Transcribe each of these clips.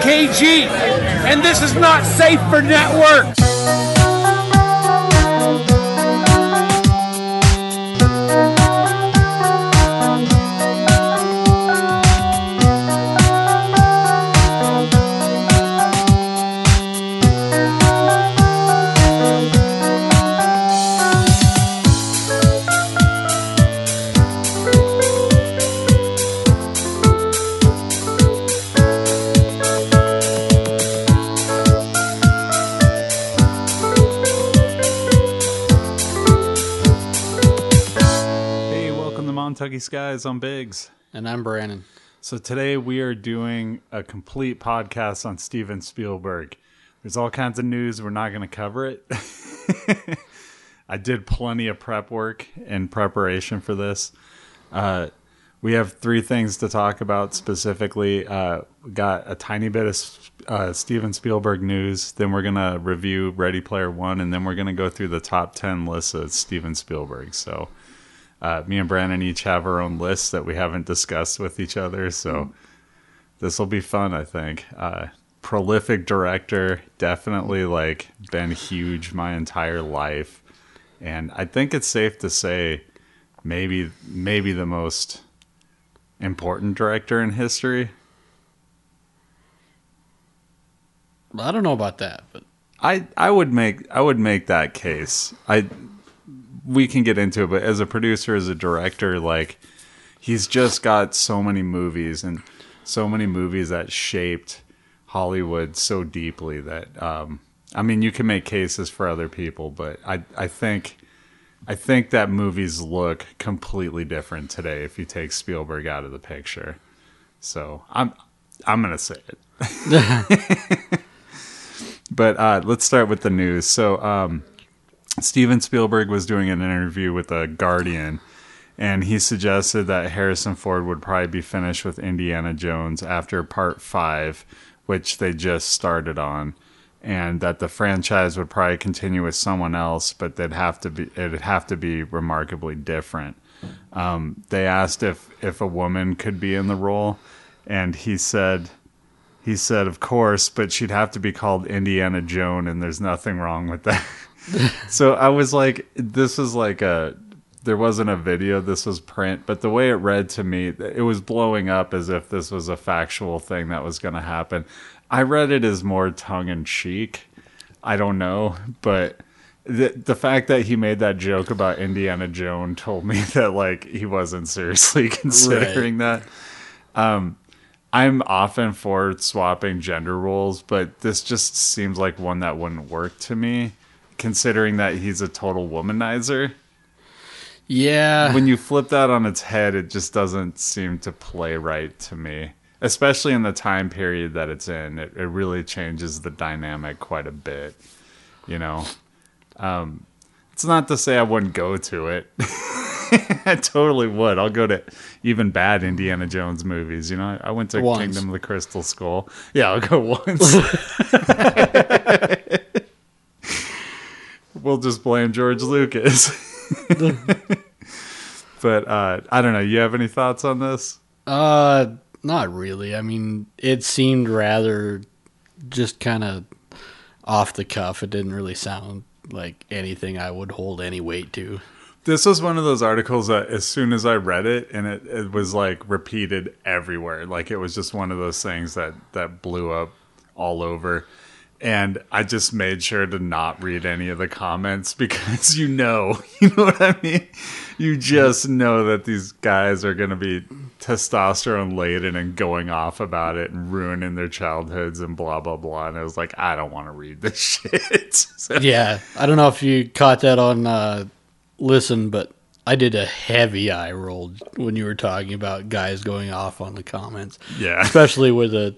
KG, and this is not safe for networks. Montucky Skies on Biggs. And I'm Brandon. So today we are doing a complete podcast on Steven Spielberg. There's all kinds of news. We're not going to cover it. I did plenty of prep work in preparation for this. Uh, we have three things to talk about specifically. Uh, got a tiny bit of uh, Steven Spielberg news. Then we're gonna review Ready Player One, and then we're gonna go through the top ten lists of Steven Spielberg. So uh, me and Brandon each have our own lists that we haven't discussed with each other. So this will be fun, I think. Uh, prolific director, definitely like been huge my entire life, and I think it's safe to say maybe maybe the most important director in history. I don't know about that, but I I would make I would make that case. I we can get into it, but as a producer, as a director, like he's just got so many movies and so many movies that shaped Hollywood so deeply that um, I mean, you can make cases for other people, but I I think I think that movies look completely different today if you take Spielberg out of the picture. So I'm I'm gonna say it. but uh, let's start with the news. So um, Steven Spielberg was doing an interview with the Guardian, and he suggested that Harrison Ford would probably be finished with Indiana Jones after Part Five, which they just started on, and that the franchise would probably continue with someone else, but they'd have to be it'd have to be remarkably different. Um, they asked if if a woman could be in the role, and he said. He said, "Of course, but she'd have to be called Indiana Joan, and there's nothing wrong with that." so I was like, "This is like a." There wasn't a video. This was print, but the way it read to me, it was blowing up as if this was a factual thing that was going to happen. I read it as more tongue in cheek. I don't know, but the the fact that he made that joke about Indiana Joan told me that like he wasn't seriously considering that. Um, I'm often for swapping gender roles, but this just seems like one that wouldn't work to me, considering that he's a total womanizer. yeah, When you flip that on its head, it just doesn't seem to play right to me, especially in the time period that it's in. It, it really changes the dynamic quite a bit, you know. Um, it's not to say I wouldn't go to it. I totally would. I'll go to even bad Indiana Jones movies. You know, I went to Once. Kingdom of the Crystal Skull. Yeah, I'll go once. we'll just blame George Lucas. but uh, I don't know. You have any thoughts on this? uh, not really. I mean, it seemed rather just kind of off the cuff. It didn't really sound like anything I would hold any weight to. This was one of those articles that as soon as I read it and it, it was like repeated everywhere. Like it was just one of those things that, that blew up all over. And I just made sure to not read any of the comments because you know, you know what I mean? You just know that these guys are going to be testosterone laden and going off about it and ruining their childhoods and blah, blah, blah. And I was like, I don't want to read this shit. So- Yeah, I don't know if you caught that on uh, listen, but I did a heavy eye roll when you were talking about guys going off on the comments, yeah. especially with a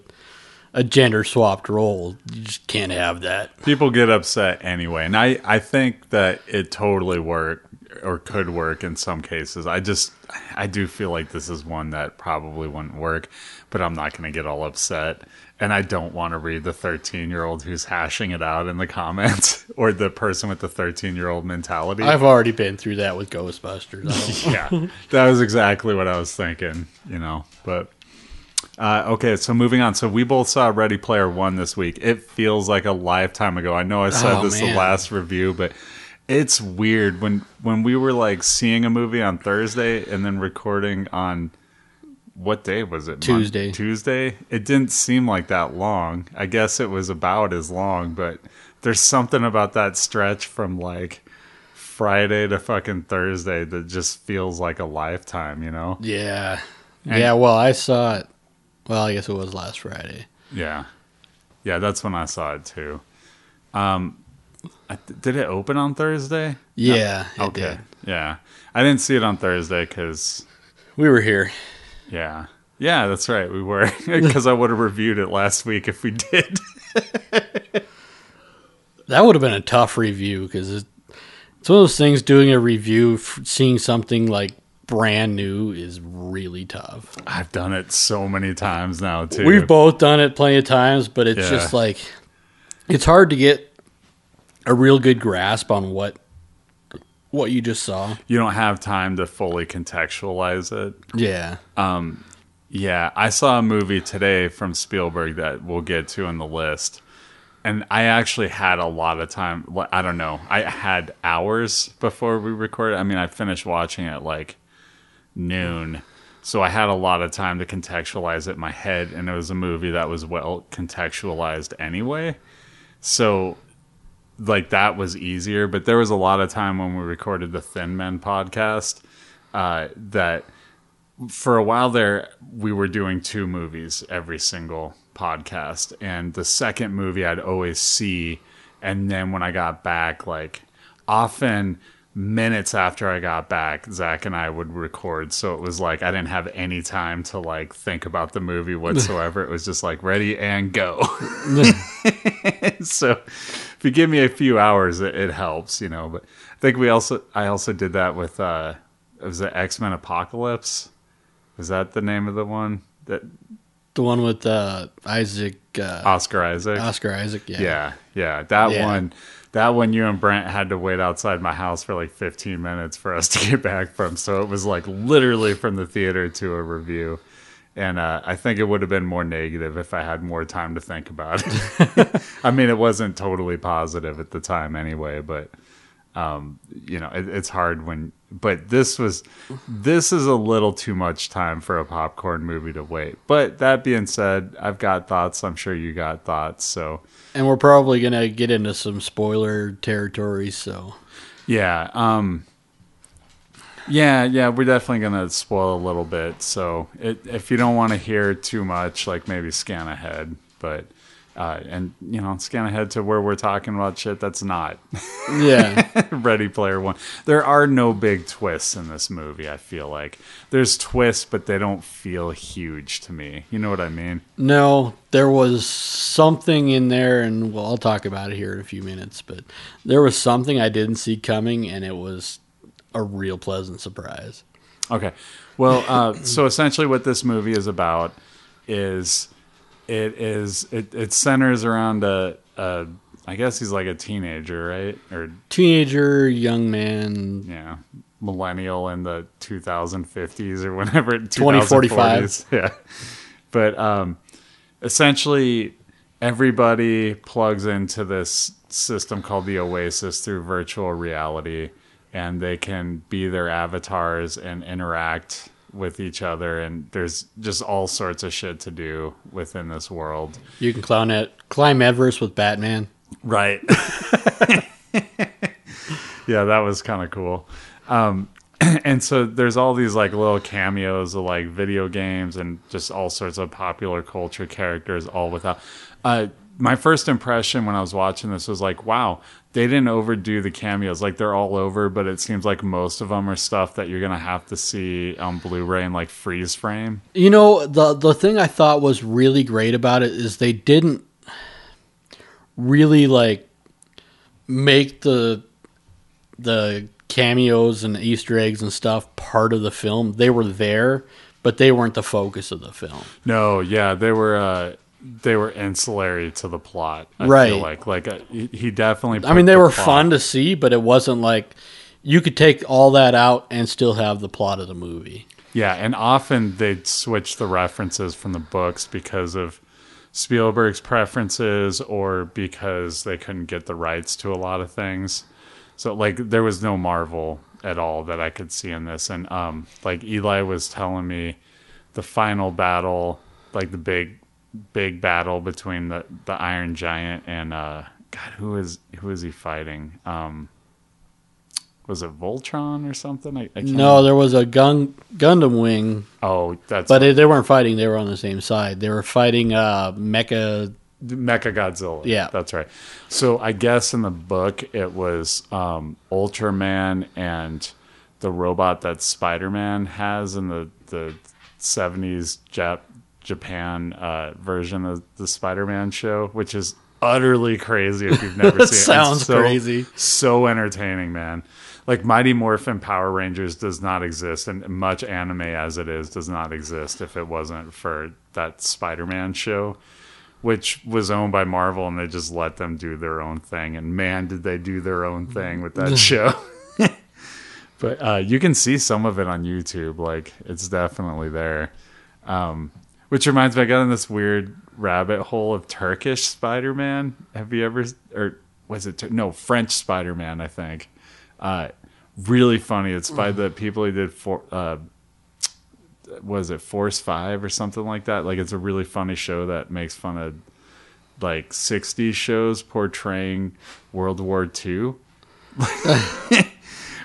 a gender swapped role. You just can't have that. people get upset anyway and i i think that it totally worked or could work in some cases i just i do feel like this is one that probably wouldn't work but i'm not going to get all upset and i don't want to read the 13 year old who's hashing it out in the comments or the person with the 13 year old mentality I've already been through that with Ghostbusters. Yeah that was exactly what i was thinking you know but Uh, okay, so moving on. So we both saw Ready Player One this week. It feels like a lifetime ago. I know I said Oh, this man. the last review, but it's weird when when we were like seeing a movie on Thursday and then recording on what day was it? Mon- Tuesday. Tuesday. It didn't seem like that long. I guess it was about as long, but there's something about that stretch from like Friday to fucking Thursday that just feels like a lifetime. You know? Yeah. And- yeah, well, I saw it. Well, I guess it was last Friday. Yeah, yeah, that's when I saw it too. Um, I, did it open on Thursday? Yeah, it okay, did. yeah, I didn't see it on Thursday because We were here. yeah, yeah, that's right, we were because I would have reviewed it last week if we did. That would have been a tough review because it's one of those things. Doing a review, seeing something like brand new is really tough. I've done it so many times now too. We've both done it plenty of times, but it's Yeah. just like it's hard to get a real good grasp on what what you just saw. you don't have time to fully contextualize it. Yeah. Um, yeah, I saw a movie today from Spielberg that we'll get to in the list. And I actually had a lot of time. I don't know. I had hours before we recorded. I mean, I finished watching it like noon. So I had a lot of time to contextualize it in my head. And it was a movie that was well contextualized anyway. So, like, that was easier. But there was a lot of time when we recorded the Thin Men podcast uh, that for a while there we were doing two movies every single podcast and the second movie i'd always see and then when i got back like often minutes after i got back zach and i would record so it was like i didn't have any time to like think about the movie whatsoever it was just like ready and go so if you give me a few hours it, it helps you know but i think we also i also did that with uh it was the x-men apocalypse is that the name of the one that The one with uh, Isaac uh, oscar isaac Oscar Isaac. Yeah. yeah yeah that Yeah. one that one you and brent had to wait outside my house for like 15 minutes for us to get back from so it was like literally from the theater to a review and uh, I think it would have been more negative if I had more time to think about it. I mean, it wasn't totally positive at the time anyway, but um, you know, it, it's hard when. But this was, this is a little too much time for a popcorn movie to wait. But that being said, I've got thoughts. I'm sure you got thoughts. So And we're probably gonna get into some spoiler territory. So yeah, um, yeah, yeah, we're definitely gonna spoil a little bit. So it, if you don't want to hear too much, like maybe scan ahead. But uh, and you know, scan ahead to where we're talking about shit that's not. yeah, Ready Player One. There are no big twists in this movie. I feel like there's twists, but they don't feel huge to me. You know what I mean? no, there was something in there, and well, I'll talk about it here in a few minutes. But there was something I didn't see coming, and it was a real pleasant surprise. Okay. Well, uh, so essentially, what this movie is about is it is it, it centers around a, a I guess he's like a teenager, right? Or Teenager, young man, yeah, millennial in the 2050s or whenever 2045. Yeah. But um, essentially, everybody plugs into this system called the Oasis through virtual reality, and they can be their avatars and interact with each other. And there's just all sorts of shit to do within this world. you can clown it climb Everest with Batman. Right. yeah, that was kind of cool. Um, and so there's all these like little cameos of like video games and just all sorts of popular culture characters all without. Uh, my first impression when I was watching this was like, wow, they didn't overdo the cameos. Like they're all over, but it seems like most of them are stuff that you're gonna have to see on Blu-ray and like freeze frame. You know, the the thing I thought was really great about it is they didn't really like make the the cameos and Easter eggs and stuff part of the film. They were there, but they weren't the focus of the film. No, yeah, they were uh they were ancillary to the plot. I Right. feel like like uh, he he definitely. I mean, they the were plot- fun to see, but it wasn't like you could take all that out and still have the plot of the movie. Yeah, and often they'd switch the references from the books because of Spielberg's preferences or because they couldn't get the rights to a lot of things. So like there was no Marvel at all that I could see in this and um like Eli was telling me the final battle, like the big big battle between the the Iron Giant and uh god who is who is he fighting? Um was it Voltron or something? I, I can't No, there was a gun Gundam wing, Oh, that's but they, they weren't fighting. They were on the same side. They were fighting uh, Mecha. Mecha Godzilla. Yeah. that's right. So I guess in the book it was um, Ultraman and the robot that Spider Man has in the the seventies Jap- Japan uh, version of the Spider Man show, which is utterly crazy if you've never seen it. It's Sounds so- crazy. So entertaining, man. Like Mighty Morphin Power Rangers does not exist, and much anime as it is does not exist if it wasn't for that Spider Man show which was owned by Marvel, and they just let them do their own thing. And man, did they do their own thing with that show! but uh, you can see some of it on YouTube. Like it's definitely there. Um, which reminds me, I got in this weird rabbit hole of Turkish Spider Man. Have you ever, or was it no French Spider Man? I think. Uh, really funny. It's by the people who did for. Uh, was it Force Five or something like that? Like it's a really funny show that makes fun of like '60s shows portraying World War II.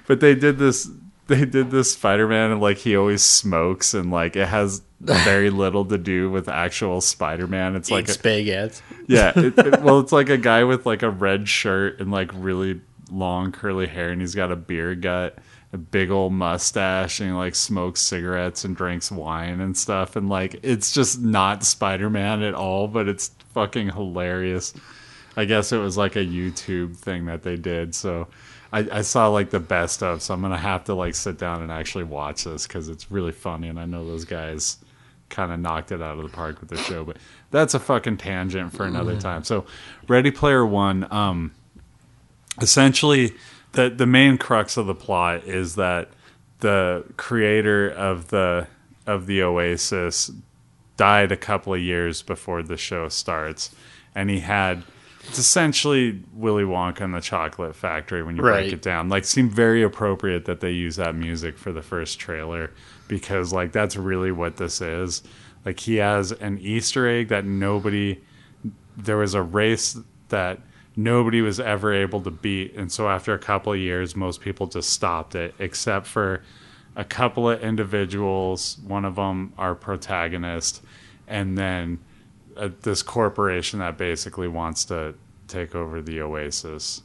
but they did this. They did this Spider-Man and like he always smokes and like it has very little to do with actual Spider-Man. It's like Eats a, baguettes. yeah, it, it- well, it's like a guy with like a red shirt and like really long curly hair, and he's got a beer gut, a big old mustache, and he like smokes cigarettes and drinks wine and stuff. And like, it's just not Spider Man at all, but it's fucking hilarious. I guess it was like a YouTube thing that they did. So I, I saw like the best of, so I'm gonna have to like sit down and actually watch this because it's really funny, and I know those guys kind of knocked it out of the park with the show. But that's a fucking tangent for another time. So Ready Player One, um, essentially the the main crux of the plot is that the creator of the of the Oasis died a couple of years before the show starts, and he had it's essentially Willy Wonka and the Chocolate Factory when you Right. break it down. Like, seemed very appropriate that they use that music for the first trailer because, like, that's really what this is. Like, he has an Easter egg that nobody. There was a race that nobody was ever able to beat, and so after a couple of years, most people just stopped it, except for a couple of individuals. One of them, our protagonist, and then uh, this corporation that basically wants to take over the Oasis.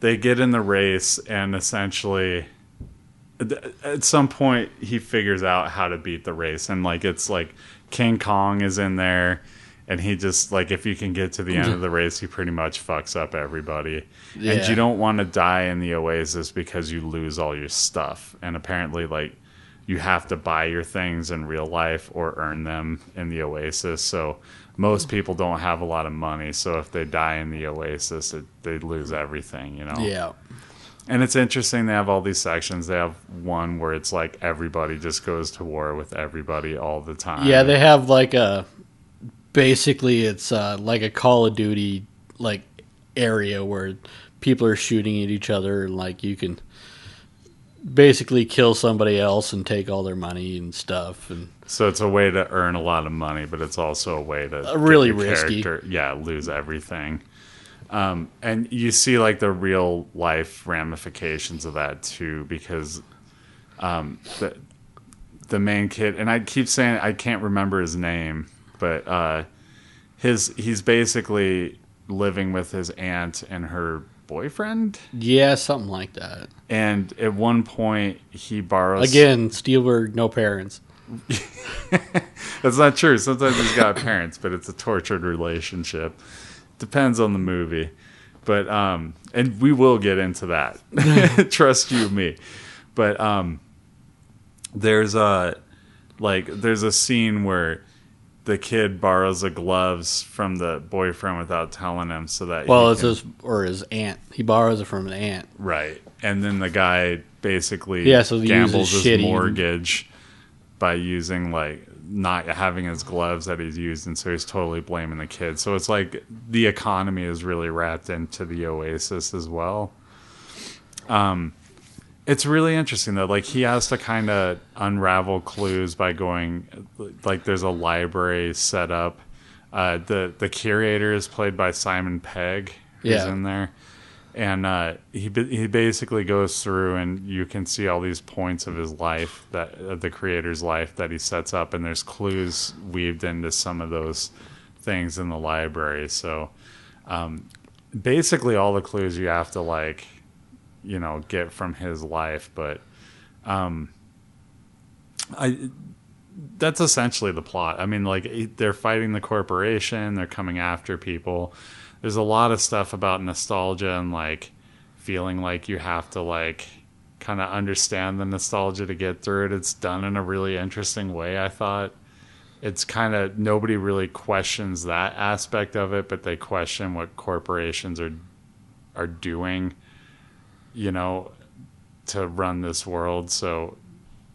They get in the race, and essentially, at some point, he figures out how to beat the race, and like it's like King Kong is in there. And he just like if you can get to the end of the race, he pretty much fucks up everybody. And you don't want to die in the Oasis because you lose all your stuff. And apparently, like you have to buy your things in real life or earn them in the Oasis. So most people don't have a lot of money. So if they die in the Oasis, it, they lose everything, you know? Yeah. And it's interesting. They have all these sections. They have one where it's like everybody just goes to war with everybody all the time. Yeah, they have like a basically it's uh, like a Call of Duty like area where people are shooting at each other and like you can basically kill somebody else and take all their money and stuff and So it's a way to earn a lot of money, but it's also a way to Uh, really risky. yeah, lose everything. Um, and you see like the real life ramifications of that too, because um, the the main kid, and I keep saying I can't remember his name, but uh, his he's basically living with his aunt and her boyfriend, yeah, something like that. and at one point he borrows Again, Spielberg, no parents. That's not true. Sometimes he's got parents, but it's a tortured relationship. Depends on the movie. But um and we will get into that. Trust you me. But um there's a like there's a scene where the kid borrows the gloves from the boyfriend without telling him so that Well, it's can- his or his aunt. He borrows it from an aunt. Right. And then the guy basically Yeah, so gambles his shitty- mortgage by using like not having his gloves that he's used, and so he's totally blaming the kid. So it's like the economy is really wrapped into the Oasis as well. Um, it's really interesting though. Like he has to kind of unravel clues by going, like there's a library set up. Uh, the the curator is played by Simon Pegg, who's Yeah. in there, and uh, he he basically goes through and you can see all these points of his life that the creator's life that he sets up, and there's clues weaved into some of those things in the library. So um, basically, all the clues you have to like you know get from his life. But um i that's essentially the plot. I mean like they're fighting the corporation. They're coming after people there's a lot of stuff about nostalgia and like feeling like you have to like kind of understand the nostalgia to get through it it's done in a really interesting way i thought it's kind of nobody really questions that aspect of it but they question what corporations are are doing you know, to run this world. So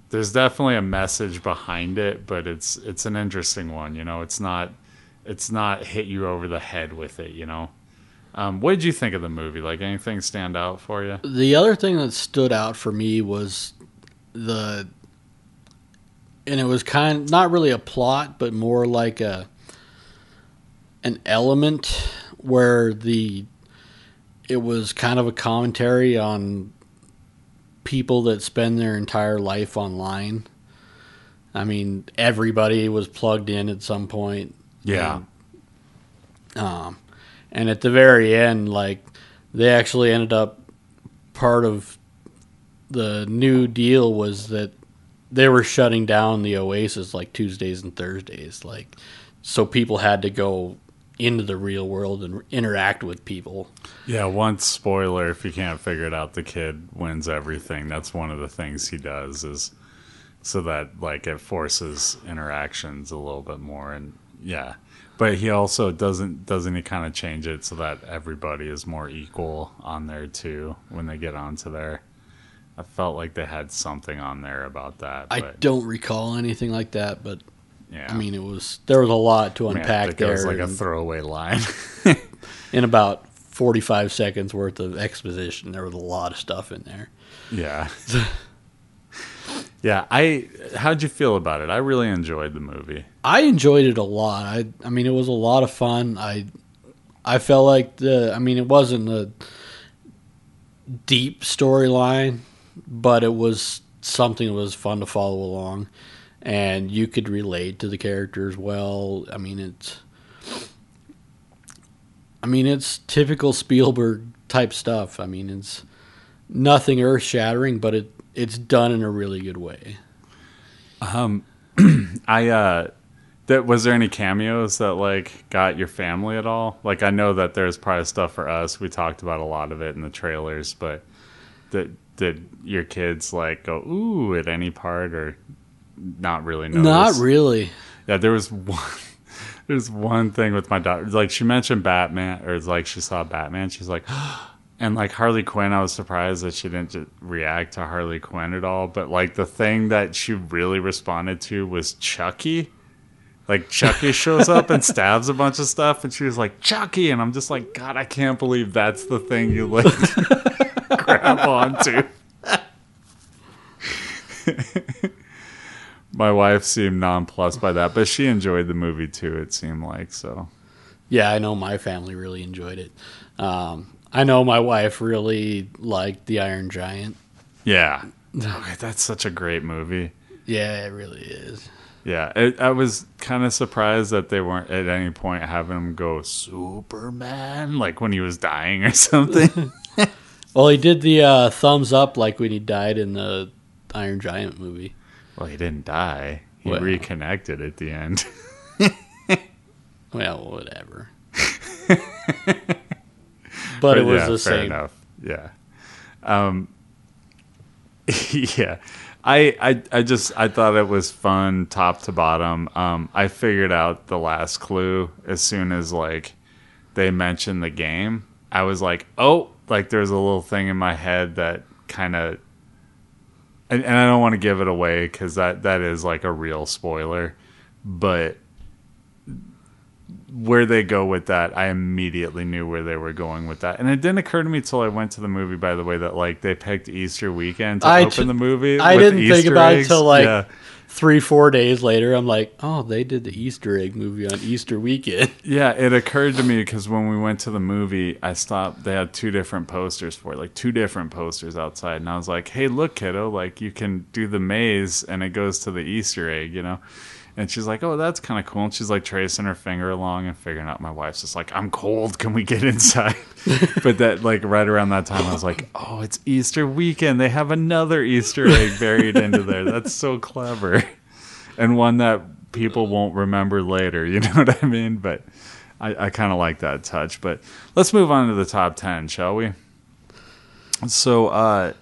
there's definitely a message behind it, but it's it's an interesting one. You know, it's not it's not hit you over the head with it. You know, um, what did you think of the movie? Like anything stand out for you? The other thing that stood out for me was the, and it was kind not really a plot, but more like a an element where the it was kind of a commentary on people that spend their entire life online. I mean, everybody was plugged in at some point. Yeah, Um, and at the very end, like they actually ended up part of the new deal was that they were shutting down the Oasis like Tuesdays and Thursdays, like so people had to go into the real world and interact with people. yeah. One spoiler: if you can't figure it out, the kid wins everything. That's one of the things he does is so that like it forces interactions a little bit more and yeah but he also doesn't doesn't he kind of change it so that everybody is more equal on there too when they get onto there i felt like they had something on there about that I but don't recall anything like that, but yeah I mean it was there was a lot to I mean, I unpack it was there like a throwaway line in about 45 seconds worth of exposition. There was a lot of stuff in there. yeah yeah i how'd you feel about it i really enjoyed the movie I enjoyed it a lot. I I mean it was a lot of fun. I I felt like the I mean it wasn't a deep storyline, but it was something that was fun to follow along and you could relate to the characters well. I mean it's I mean it's typical Spielberg type stuff. I mean it's nothing earth-shattering, but it it's done in a really good way. I uh that was there any cameos that like got your family at all? Like I know that there's probably stuff for us. We talked about a lot of it in the trailers, but did did your kids like go ooh at any part or not really notice? Not really. Yeah, there was one there's one thing with my daughter. Like she mentioned Batman or it's like she saw Batman, she's like and like Harley Quinn, I was surprised that she didn't react to Harley Quinn at all. But like the thing that she really responded to was Chucky. Like Chucky shows up and stabs a bunch of stuff, and she was like Chucky, and I'm just like, God, I can't believe that's the thing you like grab onto. My wife seemed nonplussed by that, but she enjoyed the movie too. It seemed like so. Yeah, I know my family really enjoyed it. Um, I know my wife really liked The Iron Giant. Yeah, Okay, that's such a great movie. Yeah, it really is. Yeah, it, I was kind of surprised that they weren't at any point having him go Superman, like when he was dying or something. Well, he did the uh, thumbs up like when he died in the Iron Giant movie. well, he didn't die; he Well. reconnected at the end. Well, whatever. But, it was yeah, the fair same. enough. Yeah. Um. yeah, I, I I just I thought it was fun top to bottom. Um, I figured out the last clue as soon as like they mentioned the game. I was like, oh, like there's a little thing in my head that kind of and, and I don't want to give it away because that that is like a real spoiler, but where they go with that, I immediately knew where they were going with that, and it didn't occur to me till I went to the movie. By the way, that like they picked Easter weekend to I open t- the movie. I didn't think Easter about it eggs. till like Yeah. three, four days later. I'm like, oh, they did the Easter egg movie on Easter weekend. Yeah, it occurred to me because when we went to the movie, I stopped. They had two different posters for it, like two different posters outside, and I was like, "Hey, look, kiddo! Like you can do the maze, and it goes to the Easter egg, you know." And she's like, "Oh, that's kind of cool." And she's like tracing her finger along and figuring out. My wife's just like, "I'm cold. Can we get inside?" but that, like, right around that time, I was like, "Oh, it's Easter weekend. They have another Easter egg buried into there. That's so clever." and one that people won't remember later. You know what I mean? But I, I kind of like that touch. But let's move on to the top ten, shall we? So, uh,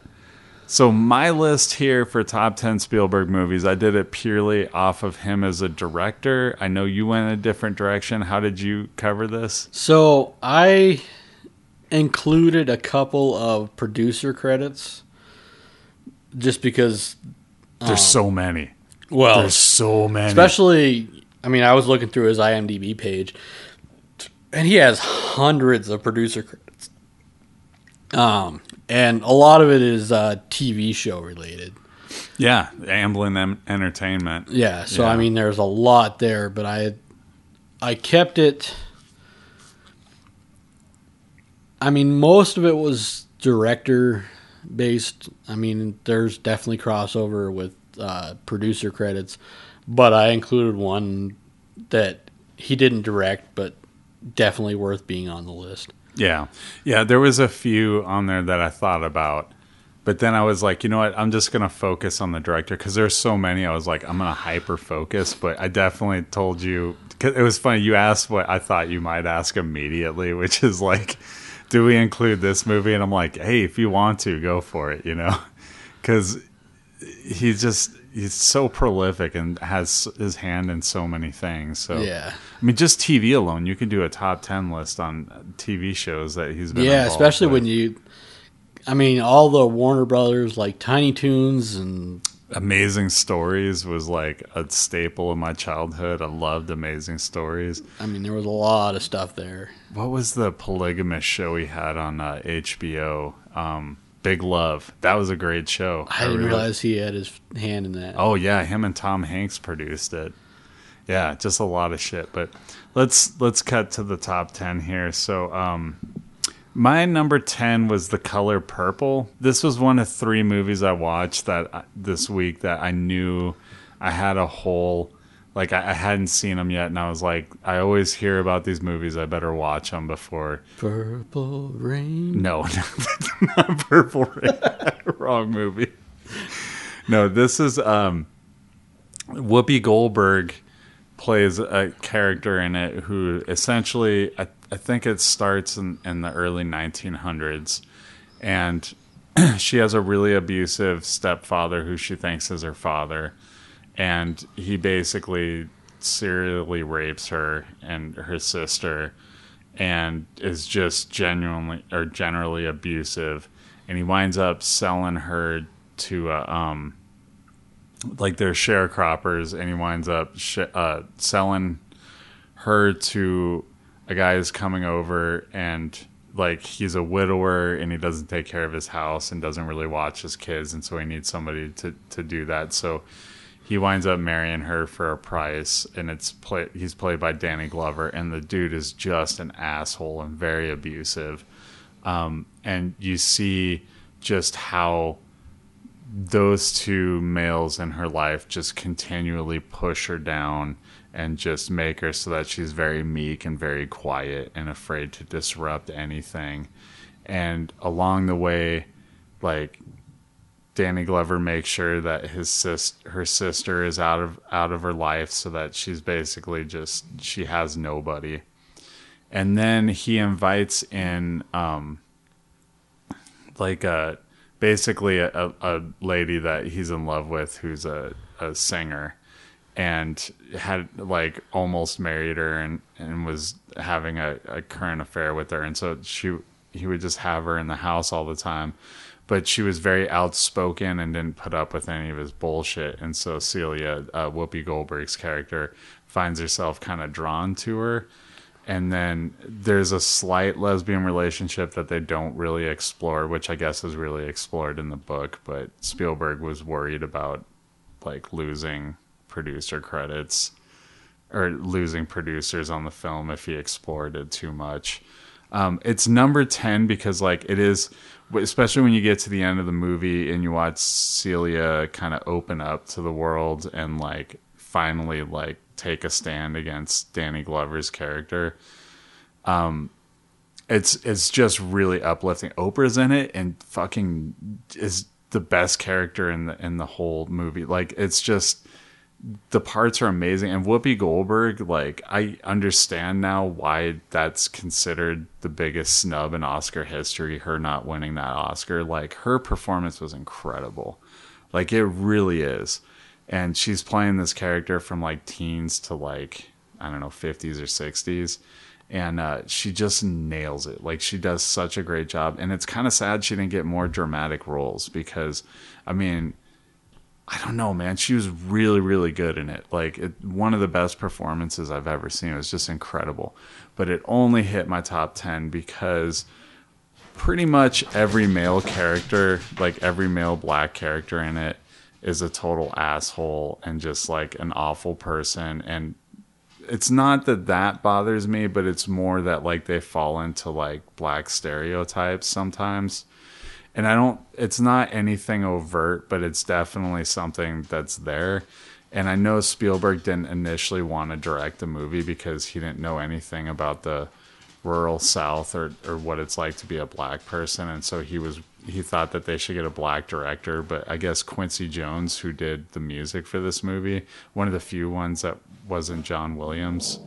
so my list here for top ten Spielberg movies, I did it purely off of him as a director. I know you went a different direction. How did you cover this? So I included a couple of producer credits just because, There's so many. well, There's so many. especially, I mean, I was looking through his IMDb page and he has hundreds of producer credits. Um, and a lot of it is uh, TV show related. yeah, Amblin em- Entertainment. Yeah, so Yeah. I mean, there's a lot there, but I, I kept it. I mean, most of it was director based. I mean, there's definitely crossover with uh, producer credits, but I included one that he didn't direct, but definitely worth being on the list. Yeah. Yeah, there was a few on there that I thought about. But then I was like, you know what? I'm just going to focus on the director because there's so many. I was like, I'm going to hyper focus. But I definitely told you, cause it was funny. You asked what I thought you might ask immediately, which is like, do we include this movie? And I'm like, hey, if you want to, go for it, you know? Because he's just, he's so prolific and has his hand in so many things. So, Yeah. I mean, just TV alone, you can do a top ten list on TV shows that he's been. Yeah, especially with. when you. I mean, all the Warner Brothers, like Tiny Toons and Amazing Stories was like a staple of my childhood. I loved Amazing Stories. I mean, there was a lot of stuff there. What was the polygamous show he had on uh, HBO? Um, Big Love. That was a great show. I didn't really- realize he had his hand in that. Oh yeah, him and Tom Hanks produced it. Yeah, just a lot of shit. But let's let's cut to the top ten here. So um my number 10 was The Color Purple. This was one of three movies I watched that I- this week that I knew I had a whole like I, I hadn't seen them yet and I was like I always hear about these movies I better watch them before Purple rain. no, not Purple Rain. Wrong movie. No, this is um, Whoopi Goldberg plays a character in it who essentially, I, I think it starts in, in the early 1900s, and she has a really abusive stepfather who she thinks is her father, and he basically serially rapes her and her sister and is just genuinely or generally abusive. And he winds up selling her to uh, um like they're sharecroppers and he winds up sh- uh, selling her to a guy who's coming over and like he's a widower and he doesn't take care of his house and doesn't really watch his kids and so he needs somebody to to do that. So he winds up marrying her for a price and it's play he's played by Danny Glover and the dude is just an asshole and very abusive. Um, and you see just how those two males in her life just continually push her down and just make her so that she's very meek and very quiet and afraid to disrupt anything. And along the way like Danny Glover makes sure that his sis her sister is out of out of her life so that she's basically just she has nobody. And then he invites in um like a basically a, a lady that he's in love with who's a, a singer and had like almost married her and, and was having a, a current affair with her and so she he would just have her in the house all the time but she was very outspoken and didn't put up with any of his bullshit. And so Celia, uh, Whoopi Goldberg's character, finds herself kind of drawn to her. And then there's a slight lesbian relationship that they don't really explore, which I guess is really explored in the book. But Spielberg was worried about like losing producer credits or losing producers on the film if he explored it too much. Um, it's number 10 because like it is especially when you get to the end of the movie and you watch Celia kind of open up to the world and like finally like take a stand against Danny Glover's character. Um it's it's just really uplifting. Oprah's in it and fucking is the best character in the in the whole movie. Like it's just the parts are amazing. And Whoopi Goldberg like I understand now why that's considered the biggest snub in Oscar history her not winning that Oscar. Like her performance was incredible. Like it really is. And she's playing this character from like teens to like I don't know 50s or 60s and uh, she just nails it. Like she does such a great job. And it's kind of sad she didn't get more dramatic roles because I mean I don't know, man. She was really, really good in it. Like it, one of the best performances I've ever seen. It was just incredible. But it only hit my top ten because pretty much every male character, like every male black character in it, is a total asshole and just like an awful person. And it's not that that bothers me, but it's more that like they fall into like black stereotypes sometimes and I don't it's not anything overt, but it's definitely something that's there. And I know Spielberg didn't initially want to direct the movie because he didn't know anything about the rural south or, or what it's like to be a black person and so he was he thought that they should get a black director but i guess quincy jones who did the music for this movie one of the few ones that wasn't john williams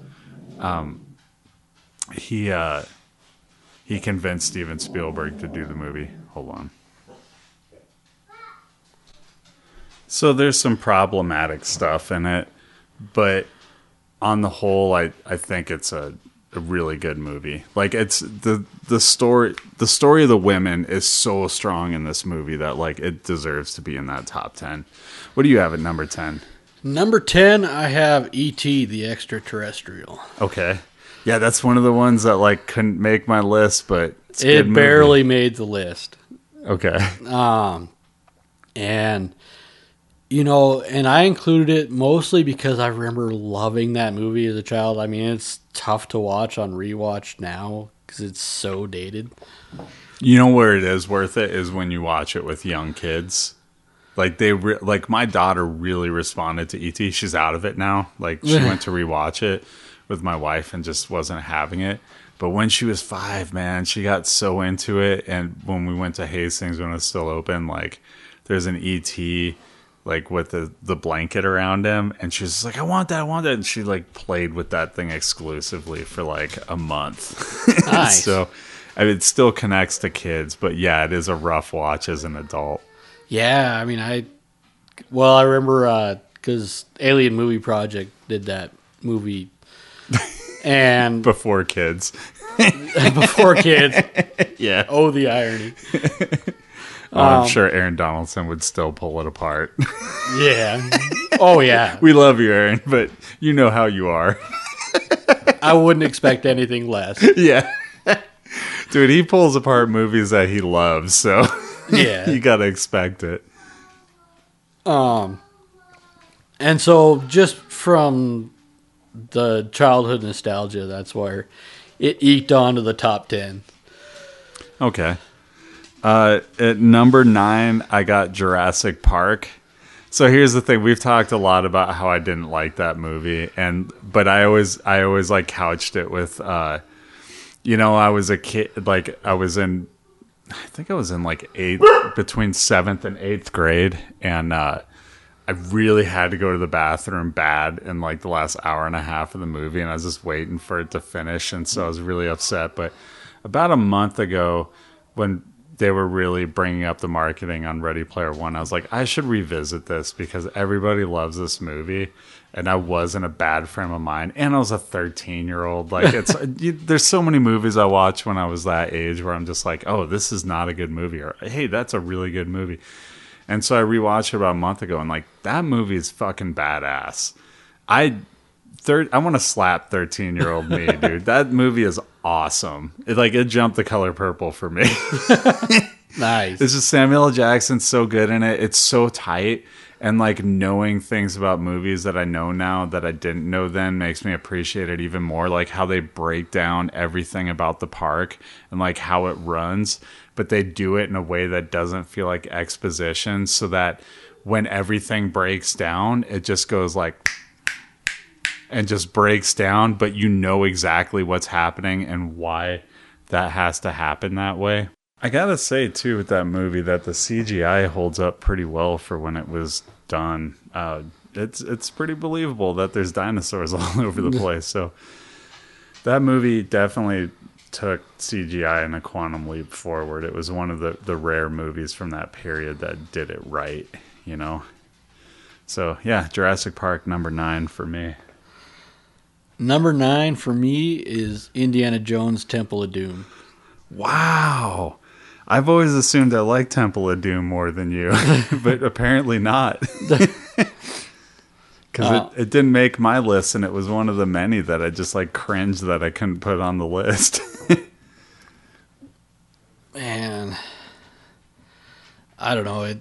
um, he uh, he convinced steven spielberg to do the movie hold on so there's some problematic stuff in it but on the whole i, I think it's a a really good movie. Like it's the the story the story of the women is so strong in this movie that like it deserves to be in that top 10. What do you have at number 10? Number 10, I have E.T. the extraterrestrial. Okay. Yeah, that's one of the ones that like couldn't make my list, but It barely made the list. Okay. Um, and you know, and I included it mostly because I remember loving that movie as a child. I mean, it's tough to watch on rewatch now because it's so dated. You know where it is worth it is when you watch it with young kids. Like they re- like my daughter really responded to ET. She's out of it now. Like she went to rewatch it with my wife and just wasn't having it. But when she was 5, man, she got so into it and when we went to Hastings when it was still open, like there's an ET like with the the blanket around him and she's like I want that, I want that and she like played with that thing exclusively for like a month. Nice. so I mean, it still connects to kids, but yeah, it is a rough watch as an adult. Yeah, I mean, I well, I remember uh, because Alien Movie Project did that movie, and Before kids. before kids. Yeah. Oh, the irony. Oh, I'm sure Aaron Donaldson would still pull it apart. Yeah. Oh, yeah. we love you, Aaron, but you know how you are. I wouldn't expect anything less. yeah. Dude, he pulls apart movies that he loves, so Yeah. you gotta expect it. Um, and so just from the childhood nostalgia, that's where it eked onto the top ten. Okay. Uh, at number nine, I got Jurassic Park. So here's the thing: we've talked a lot about how I didn't like that movie, and but I always, I always like couched it with, uh, you know, I was a kid, like I was in, I think I was in like eighth, between seventh and eighth grade, and uh, I really had to go to the bathroom bad in like the last hour and a half of the movie, and I was just waiting for it to finish, and so I was really upset. But about a month ago, when they were really bringing up the marketing on Ready Player One. I was like, I should revisit this because everybody loves this movie, and I was in a bad frame of mind, and I was a 13 year old. Like, it's you, there's so many movies I watched when I was that age where I'm just like, oh, this is not a good movie, or hey, that's a really good movie. And so I rewatched it about a month ago, and like that movie is fucking badass. I third, I want to slap 13 year old me, dude. That movie is awesome. It like it jumped the color purple for me. Nice. It's just Samuel L. Jackson's so good in it. It's so tight. And like knowing things about movies that I know now that I didn't know then makes me appreciate it even more. Like how they break down everything about the park and like how it runs, but they do it in a way that doesn't feel like exposition so that when everything breaks down, it just goes like and just breaks down, but you know exactly what's happening and why that has to happen that way. I gotta say too with that movie that the CGI holds up pretty well for when it was done. Uh, it's it's pretty believable that there's dinosaurs all over the place. So that movie definitely took CGI in a quantum leap forward. It was one of the the rare movies from that period that did it right. You know. So yeah, Jurassic Park number nine for me. Number nine for me is Indiana Jones Temple of Doom. Wow. I've always assumed I like Temple of Doom more than you, but apparently not. Because Uh, it, it didn't make my list, and it was one of the many that I just like cringed that I couldn't put on the list. Man, I don't know. It,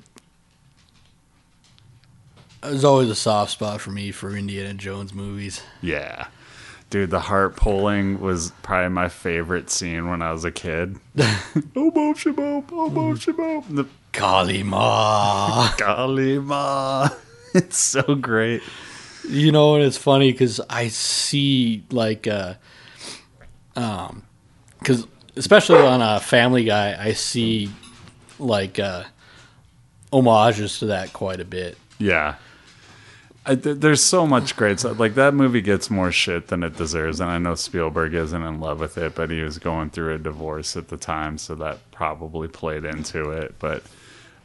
it was always a soft spot for me for Indiana Jones movies. yeah. Dude, the heart pulling was probably my favorite scene when I was a kid. oh, boom, shaboom, oh, boom, shaboom. The Kalima. golly ma. It's so great. You know, and it's funny because I see like, uh, um, because especially on a Family Guy, I see like uh, homages to that quite a bit. Yeah. I, th- there's so much great stuff. Like that movie gets more shit than it deserves, and I know Spielberg isn't in love with it, but he was going through a divorce at the time, so that probably played into it. But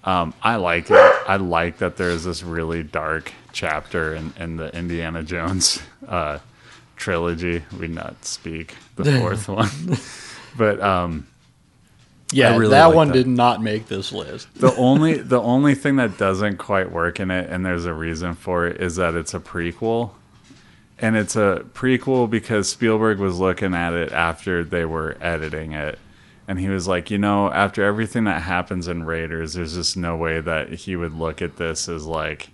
um, I like it. I like that there's this really dark chapter in, in the Indiana Jones uh, trilogy. We not speak the fourth one, but um, Yeah, really that like one that. did not make this list. the only the only thing that doesn't quite work in it, and there's a reason for it, is that it's a prequel. And it's a prequel because Spielberg was looking at it after they were editing it. And he was like, you know, after everything that happens in Raiders, there's just no way that he would look at this as like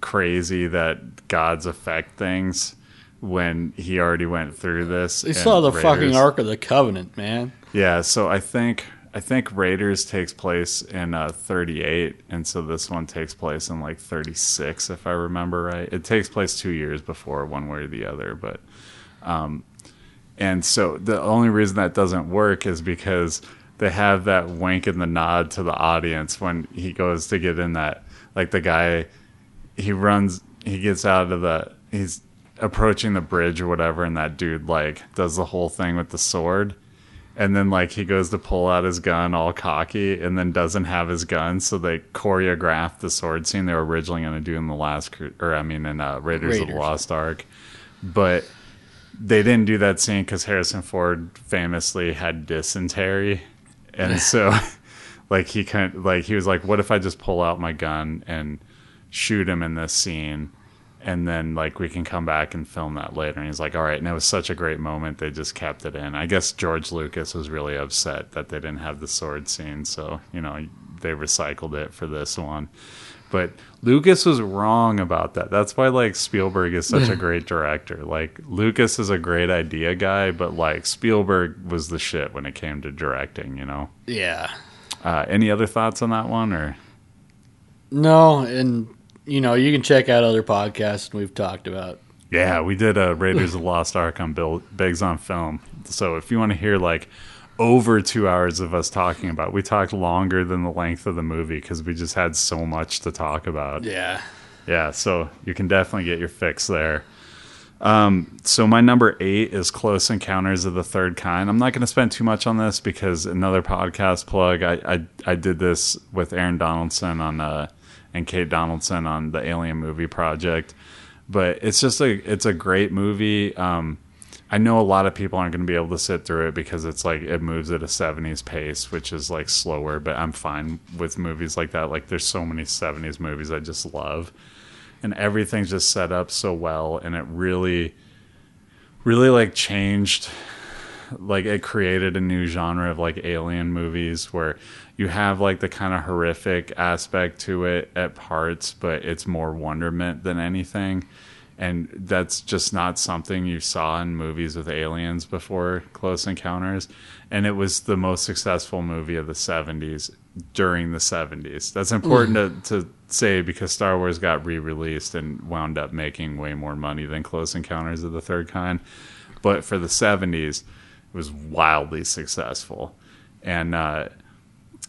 crazy that gods affect things when he already went through this. He saw the fucking Ark of the Covenant, man. Yeah, so I think I think Raiders takes place in uh, 38, and so this one takes place in like 36, if I remember right. It takes place two years before, one way or the other, but um, and so the only reason that doesn't work is because they have that wink and the nod to the audience when he goes to get in that like the guy he runs he gets out of the he's approaching the bridge or whatever and that dude like does the whole thing with the sword. And then like he goes to pull out his gun all cocky and then doesn't have his gun so they choreographed the sword scene they were originally going to do in the last or i mean in uh, raiders, of the lost ark. But they didn't do that scene because harrison ford famously had dysentery. And so like he couldn't like he was like what if i just pull out my gun and shoot him in this scene? And then like we can come back and film that later. And he's like all right. And it was such a great moment. They just kept it in. I guess george lucas was really upset that they didn't have the sword scene. So you know they recycled it for this one but lucas was wrong about that that's why like spielberg is such a great director like lucas is a great idea guy but like spielberg was the shit when it came to directing you know Yeah. uh, any other thoughts on that one or No, and you know, you can check out other podcasts we've talked about. Yeah, we did a Raiders of the Lost Ark on Bill Biggs on film. So if you want to hear like over two hours of us talking about, we talked longer than the length of the movie because we just had so much to talk about. Yeah. Yeah, so you can definitely get your fix there. So my number eight is Close Encounters of the Third Kind. I'm not going to spend too much on this because another podcast plug. I I, I did this with Aaron Donaldson on uh, and Kate Donaldson on the Alien Movie Project, but it's just a it's a great movie. Um, I know a lot of people aren't going to be able to sit through it because it's like it moves at a 70s pace, which is like slower. But I'm fine with movies like that. Like there's so many 70s movies I just love and everything's just set up so well and it really really like changed like it created a new genre of like alien movies where you have like the kind of horrific aspect to it at parts but it's more wonderment than anything and that's just not something you saw in movies with aliens before close encounters. And it was the most successful movie of the 70s during the 70s that's important to, to say because star wars got re-released and wound up making way more money than close encounters of the third kind. But for the 70s it was wildly successful. And uh,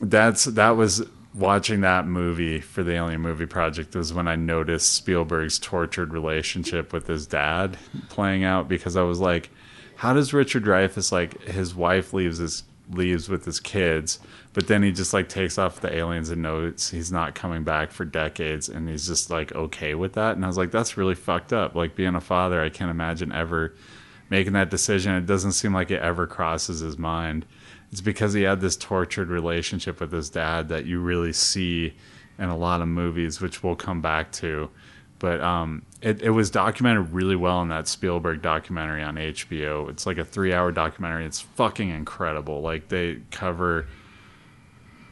that's that was watching that movie for the Alien Movie Project was when I noticed Spielberg's tortured relationship with his dad playing out because I was like, how does Richard Dreyfuss like his wife leaves his leaves with his kids, but then he just like takes off the aliens and knows he's not coming back for decades and he's just like okay with that and I was like that's really fucked up. Like being a father, I can't imagine ever making that decision. It doesn't seem like it ever crosses his mind it's because he had this tortured relationship with his dad that you really see in a lot of movies, which we'll come back to. But um, it, it was documented really well in that Spielberg documentary on HBO. It's like a three hour documentary. It's fucking incredible. Like they cover,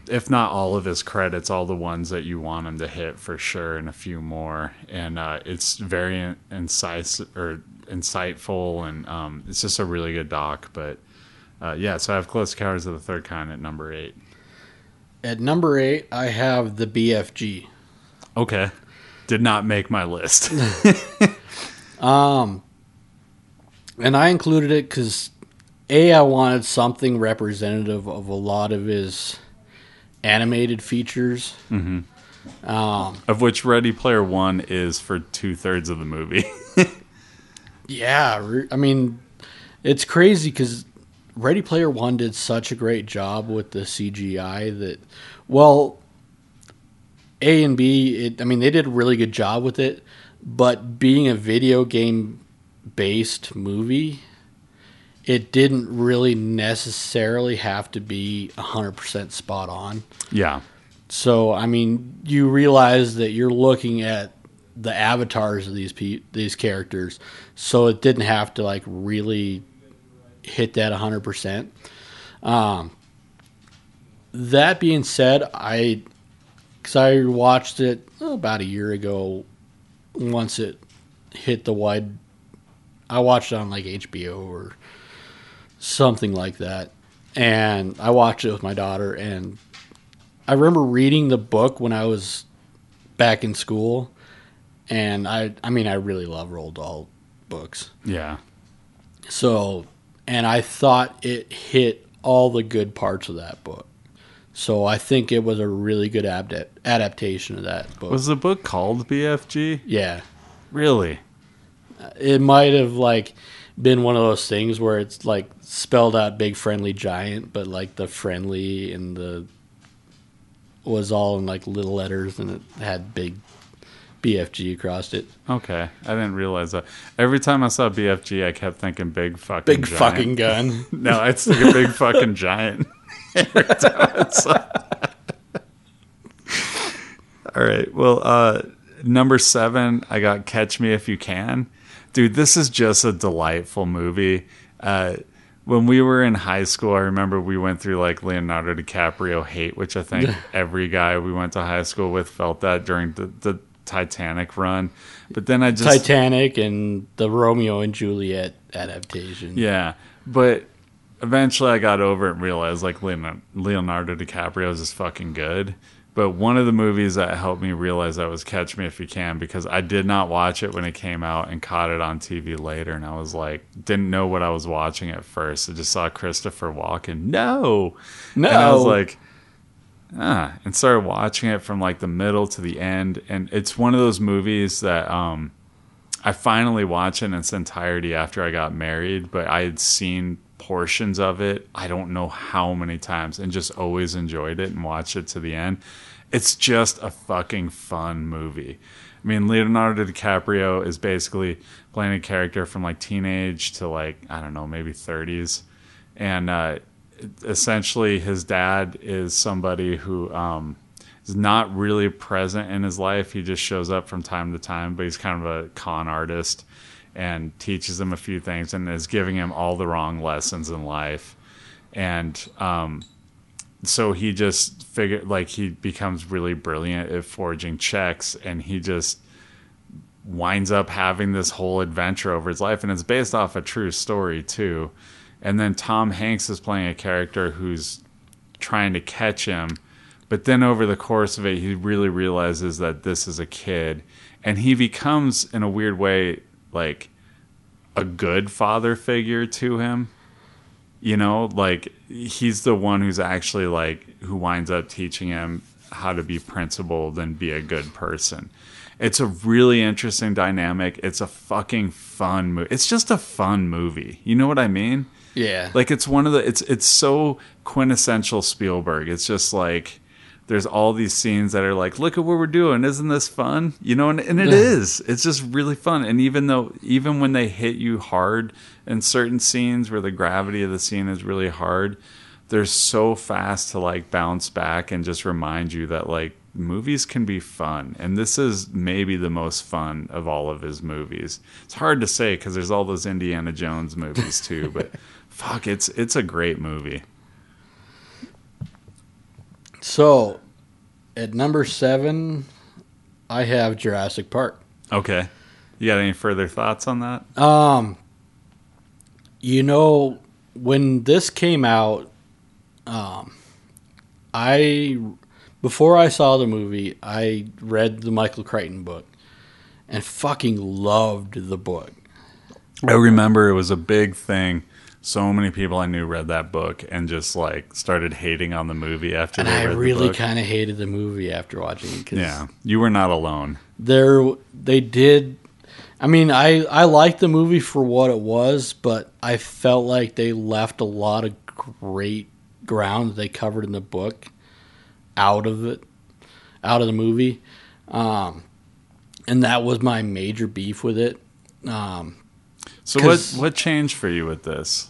if not all of his credits, all the ones that you want him to hit for sure, and a few more. And uh, it's very incisive or insightful, and um, it's just a really good doc. But uh, yeah, so I have Close Encounters of the Third Kind at number eight. At number eight, I have the BFG. Okay. Did not make my list. Um, and I included it because a I wanted something representative of a lot of his animated features. Mm-hmm. Um, of which Ready Player One is for two thirds of the movie. yeah, I mean, it's crazy because Ready Player One did such a great job with the CGI that, well, A and B, it, I mean, they did a really good job with it, but being a video game based movie, it didn't really necessarily have to be 100% spot on. yeah. So, I mean, you realize that you're looking at the avatars of these pe- these characters, so it didn't have to like really hit that 100%. Um, that being said, I cuz I watched it oh, about a year ago once it hit the wide I watched it on like HBO or something like that. And I watched it with my daughter and I remember reading the book when I was back in school, and I I mean I really love Roald Dahl books. Yeah. So, and I thought it hit all the good parts of that book. So I think it was a really good abda- adaptation of that book. Was the book called BFG? yeah, Really? Uh, it might have like been one of those things where it's like spelled out big friendly giant, but like the friendly and the was all in like little letters and it had big BFG across it. Okay. I didn't realize that. Every time I saw BFG, I kept thinking big fucking Big giant. fucking gun. No, I think a big fucking giant. Every time I saw- All right. Well, uh, number seven, I got Catch Me If You Can. Dude, this is just a delightful movie. Uh, when we were in high school, I remember we went through like Leonardo DiCaprio hate, which I think every guy we went to high school with felt that during the, the Titanic run. But then I just Titanic and the Romeo and Juliet adaptation. Yeah, but eventually I got over it and realized like Leonardo, DiCaprio is just fucking good. But one of the movies that helped me realize that was Catch Me If You Can because I did not watch it when it came out and caught it on TV later, and I was like, didn't know what I was watching at first. I just saw Christopher Walken. No, No. and I was like, ah, and started watching it from like the middle to the end, and it's one of those movies that um, I finally watched in its entirety after I got married, but I had seen portions of it. I don't know how many times, and just always enjoyed it and watched it to the end. It's just a fucking fun movie. I mean, Leonardo DiCaprio is basically playing a character from like teenage to like I don't know, maybe 30s, and uh, essentially his dad is somebody who um, is not really present in his life. He just shows up from time to time, but he's kind of a con artist and teaches him a few things and is giving him all the wrong lessons in life. And um, so he just figured like he becomes really brilliant at forging checks and he just winds up having this whole adventure over his life and it's based off a true story too and then tom hanks is playing a character who's trying to catch him. But then over the course of it he really realizes that this is a kid. And he becomes in a weird way like a good father figure to him. You know like he's the one who's actually like who winds up teaching him how to be principled and be a good person. It's a really interesting dynamic. It's a fucking fun movie it's just a fun movie. You know what i mean Yeah. like it's one of the it's it's so quintessential spielberg. It's just like there's all these scenes that are like look at what we're doing. Isn't this fun? You know and, and it is. It's just really fun. And even though even when they hit you hard in certain scenes where the gravity of the scene is really hard they're so fast to like bounce back and just remind you that like movies can be fun. And this is maybe the most fun of all of his movies. It's hard to say because there's all those indiana jones movies too but fuck it's it's a great movie So, at number seven, I have Jurassic Park. okay you got any further thoughts on that Um, you know, when this came out, um, I before I saw the movie, I read the Michael Crichton book and fucking loved the book. i remember it was a big thing so many people i knew read that book and just like started hating on the movie after And I really kind of hated the movie after watching it because yeah. You were not alone. There they did i mean i i liked the movie for what it was but i felt like they left a lot of great ground that they covered in the book out of it out of the movie. Um and that was my major beef with it. Um so what 'Cause- what changed for you with this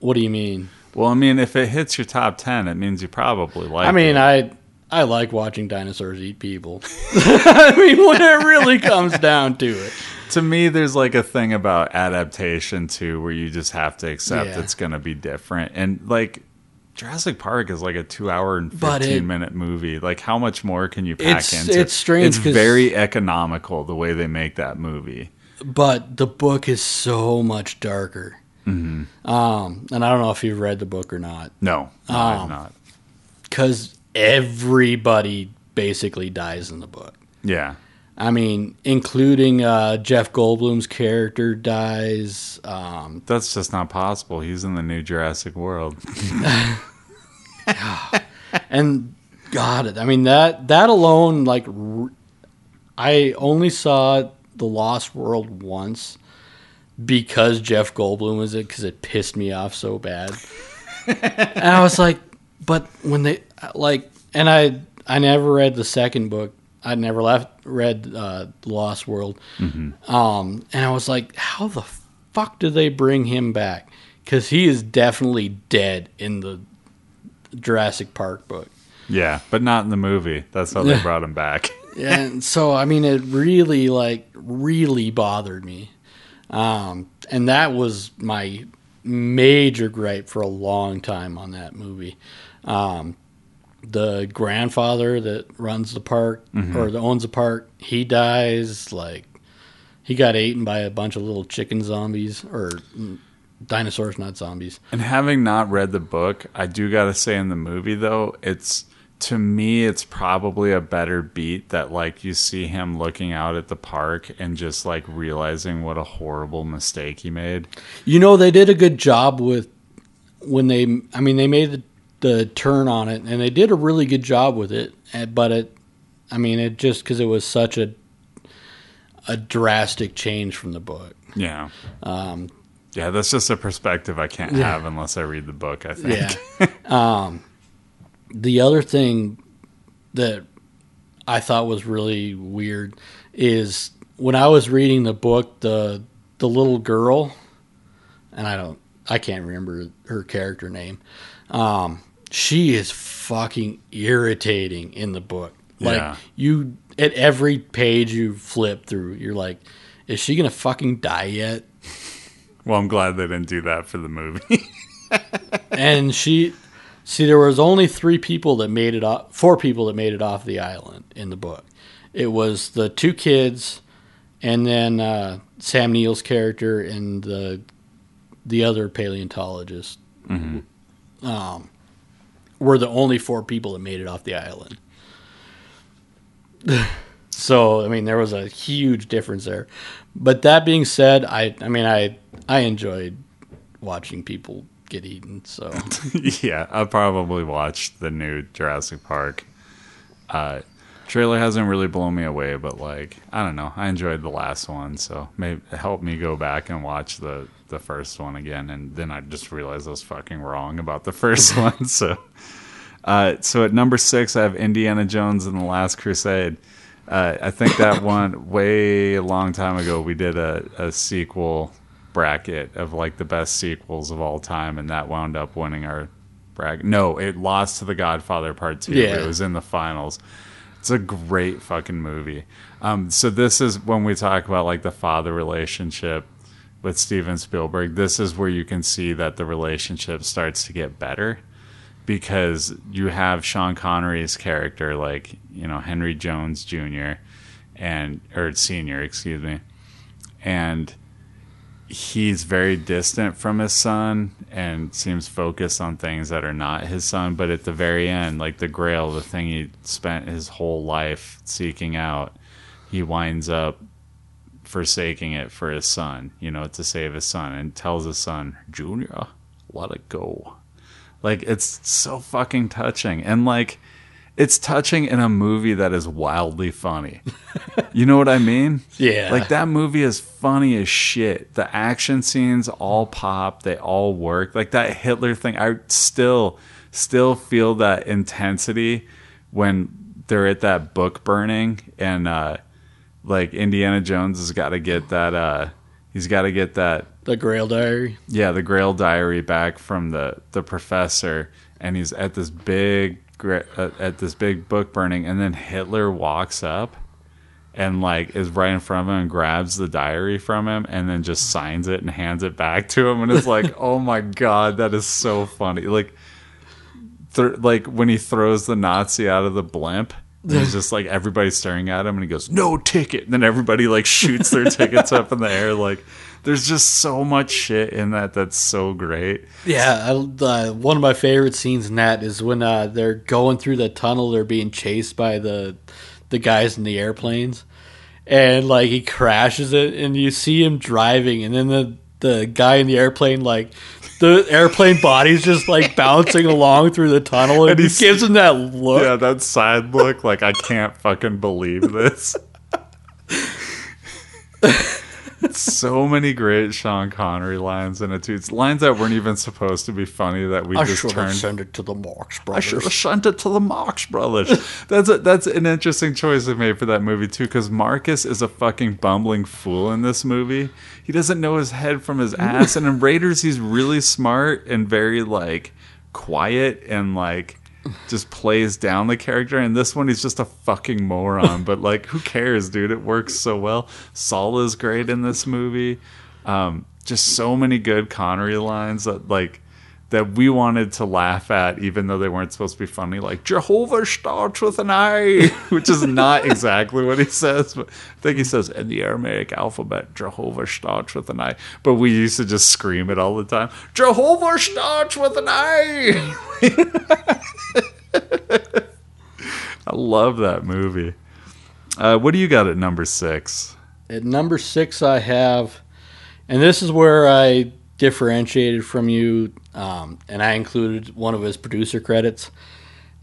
what do you mean Well, I mean, if it hits your top ten, it means you probably like. i mean it. i i like watching dinosaurs eat people i mean when it really comes down to it to me, there's like a thing about adaptation too, where you just have to accept Yeah. it's going to be different. And like Jurassic Park is like a two-hour and But it- fifteen-minute movie. Like, how much more can you pack It's- into? it's strange It's very economical the way they make that movie. but the book is so much darker. Mm-hmm. Um, and I don't know if you've read the book or not, No, no Oh. I've not. because everybody basically dies in the book. Yeah, I mean, including uh, Jeff Goldblum's character dies. Um, that's just not possible. He's in the new Jurassic World. and God, it I mean that that alone, like, r- I only saw the Lost World once because Jeff Goldblum was it because it pissed me off so bad, and I was like, but when they like, and I I never read the second book. I never left read uh, the Lost World, um, and I was like, how the fuck did they bring him back? Because he is definitely dead in the Jurassic Park book. Yeah, but not in the movie. That's how they brought him back. and so I mean it really like really bothered me. Um and that was my major gripe for a long time on that movie. Um the grandfather that runs the park or that owns the park, he dies like he got eaten by a bunch of little chicken zombies or dinosaurs, not zombies. And having not read the book, I do got to say in the movie though, it's to me it's probably a better beat that like you see him looking out at the park and just like realizing what a horrible mistake he made. You know, they did a good job with when they. I mean, they made the, the turn on it, and they did a really good job with it. eh, But it, I mean, it just because it was such a a drastic change from the book. Yeah. Um, Yeah, that's just a perspective I can't have unless I read the book, I think. Yeah. um, the other thing that I thought was really weird is when I was reading the book, the the little girl, and I don't, I can't remember her character name. Um, she is fucking irritating in the book. Like Yeah. you, at every page you flip through, you're like, is she gonna fucking die yet? Well, I'm glad they didn't do that for the movie. and she see there was only three people that made it off four people that made it off the island in the book. It was the two kids and then uh, sam neill's character and the the other paleontologist um, were the only four people that made it off the island. So i mean there was a huge difference there. But that being said i i mean i i enjoyed watching people get eaten so yeah, I'll probably watched the new Jurassic Park. Uh, trailer hasn't really blown me away, but like I don't know, I enjoyed the last one, so maybe help me go back and watch the the first one again, and then I just realized I was fucking wrong about the first one. So, uh, so at number six, I have Indiana Jones and the Last Crusade. Uh, I think that one way a long time ago we did a, a sequel bracket of like the best sequels of all time, and that wound up winning our bracket. No, it lost to The Godfather Part Two. Yeah. It was in the finals. It's a great fucking movie. Um, so this is when we talk about like the father relationship with Steven Spielberg. This is where you can see that the relationship starts to get better because you have Sean Connery's character, like you know Henry Jones Jr. and or Senior, excuse me, and he's very distant from his son and seems focused on things that are not his son. But at the very end, like the Grail, the thing he spent his whole life seeking out, he winds up forsaking it for his son, you know, to save his son, and tells his son, Junior, let it go. Like, it's so fucking touching. And, like, it's touching in a movie that is wildly funny. you know what I mean? Yeah. Like that movie is funny as shit. The action scenes all pop, they all work. Like that Hitler thing, I still still feel that intensity when they're at that book burning and uh like Indiana Jones has got to get that uh he's got to get that the grail diary yeah, the Grail diary back from the the professor, and he's at this big Uh, at this big book burning, and then Hitler walks up and like is right in front of him and grabs the diary from him, and then just signs it and hands it back to him, and it's like, oh my god, that is so funny, like. Th- like when he throws the Nazi out of the blimp, he's just like everybody's staring at him, and he goes, "No ticket." And then everybody like shoots their tickets up in the air. Like, there's just so much shit in that that's so great. yeah uh, one of my favorite scenes in that is when uh, they're going through the tunnel they're being chased by the the guys in the airplanes and like he crashes it and you see him driving and then the the guy in the airplane like the airplane body's just like bouncing along through the tunnel and, And he gives him that look Yeah, that side look, like I can't fucking believe this. so many great Sean Connery lines in it too. It's lines that weren't even supposed to be funny that we I just turned. sent it to the Marx Brothers. I should have sent it to the Marx Brothers. That's a, that's an interesting choice they made for that movie too, because Marcus is a fucking bumbling fool in this movie. He doesn't know his head from his ass, and in Raiders he's really smart and very like quiet and like just plays down the character. And this one he's just a fucking moron. but like, who cares, dude? It works so well. Saul is great in this movie. Um, just so many good Connery lines that like that we wanted to laugh at, even though they weren't supposed to be funny. Like Jehovah starts with an I, which is not exactly what he says, but I think he says in the Aramaic alphabet, Jehovah starts with an I. But we used to just scream it all the time. Jehovah starts with an I. I love that movie. Uh, what do you got at number six? At number six, I have, and this is where I differentiated from you, um, and I included one of his producer credits,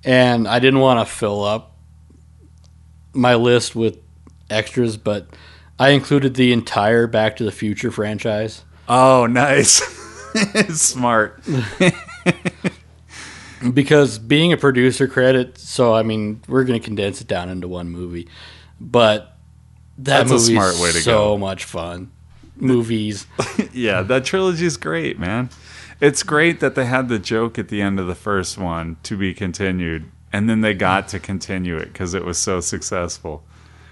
and I didn't want to fill up my list with extras, but I included the entire Back to the Future franchise Oh, nice. Smart. because being a producer credit. So I mean, we're going to condense it down into one movie, but that That's a smart way to so go. much fun. Movies, Yeah, that trilogy is great, man. It's great that they had the joke at the end of the first one to be continued, and then they got to continue it because it was so successful.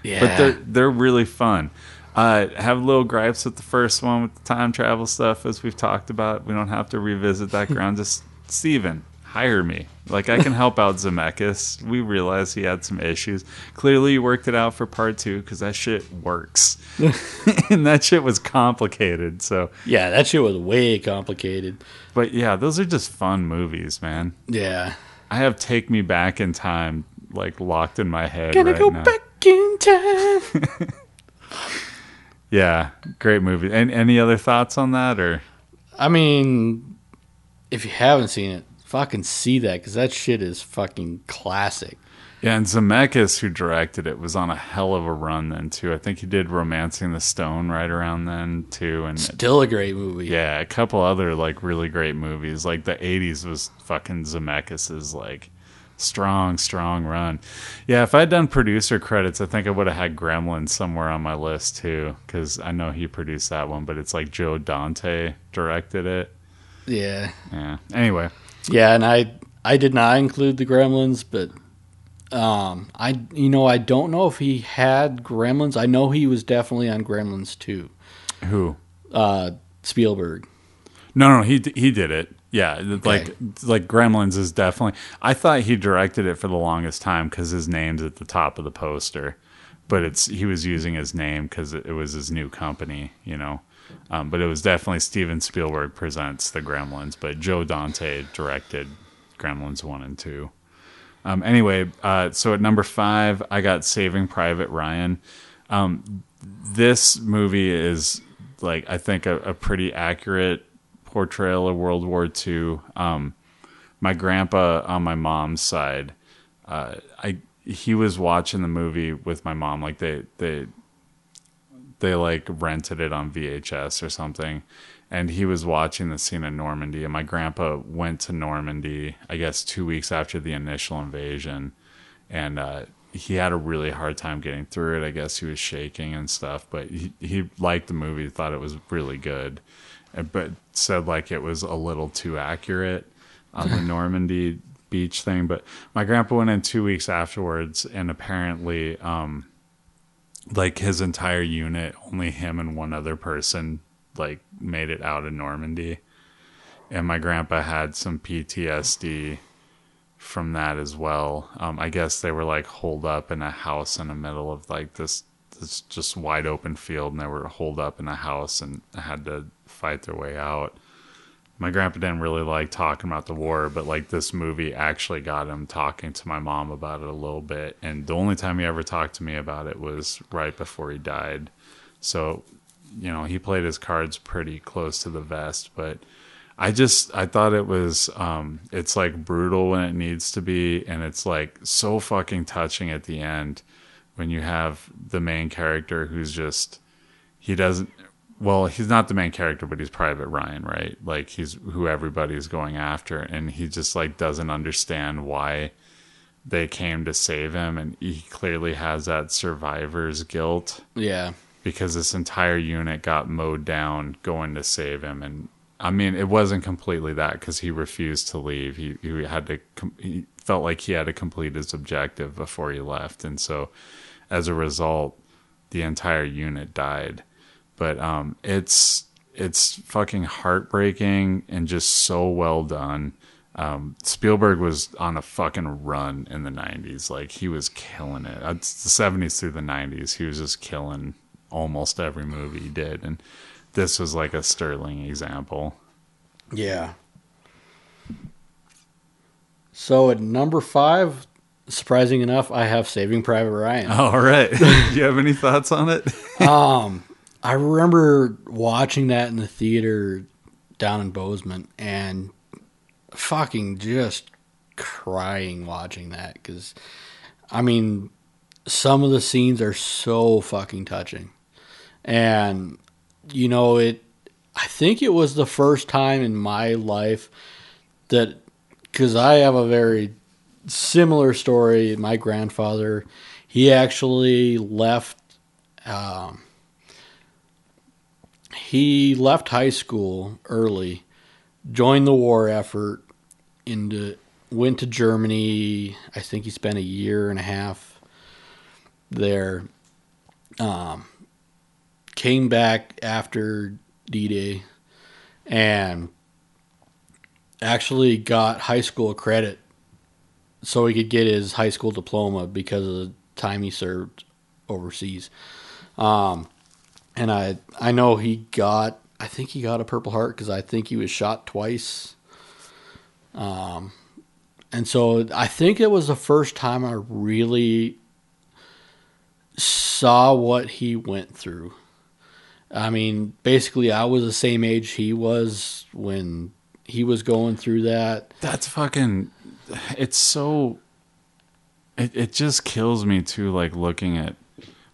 yeah. But they're they're really fun. Uh, have little gripes with the first one with the time travel stuff, as we've talked about. We don't have to revisit that ground. Just Steven, hire me. Like I can help out Zemeckis. We realized he had some issues. Clearly, you worked it out for part two because that shit works, and that shit was complicated. So, yeah, that shit was way complicated. but yeah, those are just fun movies, man. Yeah, I have Take Me Back in Time like locked in my head. gonna right go now. back in time. Yeah, great movie. And any other thoughts on that or? I mean, if you haven't seen it, fucking see that because that shit is fucking classic. Yeah, and Zemeckis, who directed it, was on a hell of a run then too. I think he did *Romancing the Stone* right around then too, and Still a great movie. yeah, a couple other like really great movies. Like the '80s was fucking Zemeckis's like strong, strong run. Yeah, if I'd done producer credits, I think I would have had *Gremlins* somewhere on my list too, because I know he produced that one. But it's like Joe Dante directed it. yeah, Yeah. Anyway, yeah. And I, I did not include the Gremlins, but um, I, you know, I don't know if he had Gremlins. I know he was definitely on Gremlins too. who? Uh, Spielberg. No, no, he he did it. Yeah, like like Gremlins is definitely. I thought he directed it for the longest time because his name's at the top of the poster, but it's he was using his name because it, it was his new company, you know. Um, but it was definitely Steven Spielberg presents the Gremlins, but Joe Dante directed Gremlins one and two. Um, anyway, uh, so at number five, I got Saving Private Ryan. Um, this movie is like I think a, a pretty accurate portrayal of World War II. Um, my grandpa on my mom's side, uh, I he was watching the movie with my mom. Like they they they like rented it on VHS or something, and he was watching the scene in Normandy. And my grandpa went to Normandy, I guess, two weeks after the initial invasion, and uh, he had a really hard time getting through it. I guess he was shaking and stuff, but he he liked the movie, thought it was really good, but said like it was a little too accurate on the Normandy beach thing. But my grandpa went in two weeks afterwards, and apparently, um, like his entire unit, only him and one other person like made it out of Normandy. And my grandpa had some PTSD from that as well. Um, I guess they were like holed up in a house in the middle of like this this just wide open field and they were holed up in a house and had to fight their way out. My grandpa didn't really like talking about the war, but like this movie actually got him talking to my mom about it a little bit. And the only time he ever talked to me about it was right before he died. So, you know, he played his cards pretty close to the vest, but I just I thought it was um it's like brutal when it needs to be and it's like so fucking touching at the end when you have the main character who's just he doesn't well he's not the main character but he's private ryan right? Like he's who everybody's going after and he just like doesn't understand why they came to save him and he clearly has that survivor's guilt. Yeah, because this entire unit got mowed down going to save him and i mean it wasn't completely that because he refused to leave. He, he had to he felt like he had to complete his objective before he left and so as a result the entire unit died but um it's it's fucking heartbreaking and just so well done um, Spielberg was on a fucking run in the 90s. Like, he was killing it. It's the 70s through the 90s. He was just killing almost every movie he did. And this was like a sterling example. yeah. So at number five, surprising enough, I have Saving Private Ryan. All right. Do you have any thoughts on it? Um, I remember watching that in the theater down in Bozeman and fucking just crying watching that because, I mean, some of the scenes are so fucking touching. and you know it. I think it was the first time in my life that because I have a very similar story. My grandfather, he actually left. Um, he left high school early, joined the war effort, into went to Germany. I think he spent a year and a half there. Um, came back after D Day and actually got high school credit so he could get his high school diploma because of the time he served overseas. Um, and I I know he got I think he got a Purple Heart because I think he was shot twice. Um, and so I think it was the first time I really saw what he went through. I mean, basically, I was the same age he was when he was going through that. That's fucking. It's so. It it just kills me too. Like looking at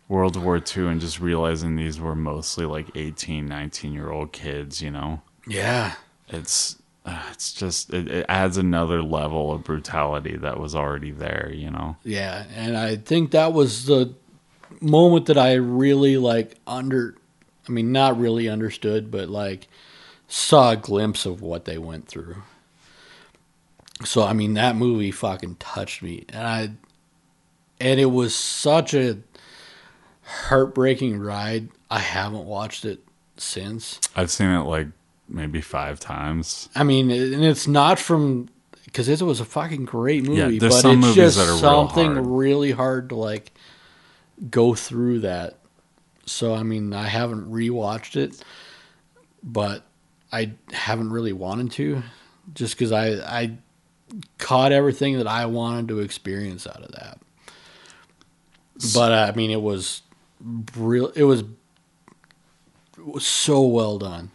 World War II and just realizing these were mostly like 18, 19 year old kids. You know. Yeah. It's. Uh, it's just it, it adds another level of brutality that was already there. You know. Yeah, and I think that was the moment that I really like under. I mean, not really understood, but like saw a glimpse of what they went through. So I mean, that movie fucking touched me, and I, and it was such a heartbreaking ride. I haven't watched it since. I've seen it like maybe five times. I mean, and it's not from because it was a fucking great movie, Yeah, there's but some it's movies just that are real something hard. really hard to like go through that. So I mean, I haven't rewatched it, but I haven't really wanted to, just because I I caught everything that I wanted to experience out of that. But I mean, it was real. It was, it was so well done.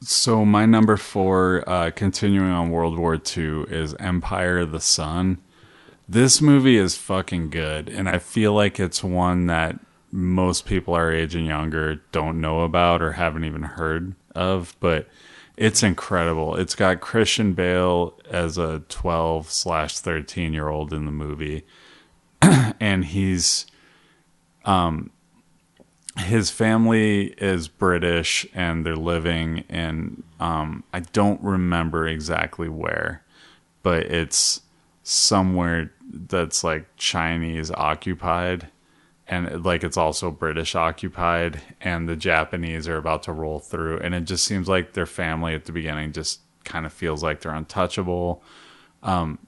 So my number four, uh, continuing on World War II, is Empire of the Sun. This movie is fucking good, and I feel like it's one that most people our age and younger don't know about or haven't even heard of, but it's incredible. It's got Christian Bale as a 12 slash 13 year old in the movie, and he's his family is British and they're living in um I don't remember exactly where, but it's somewhere that's like Chinese occupied and like it's also British occupied and the Japanese are about to roll through and it just seems like their family at the beginning just kind of feels like they're untouchable. Um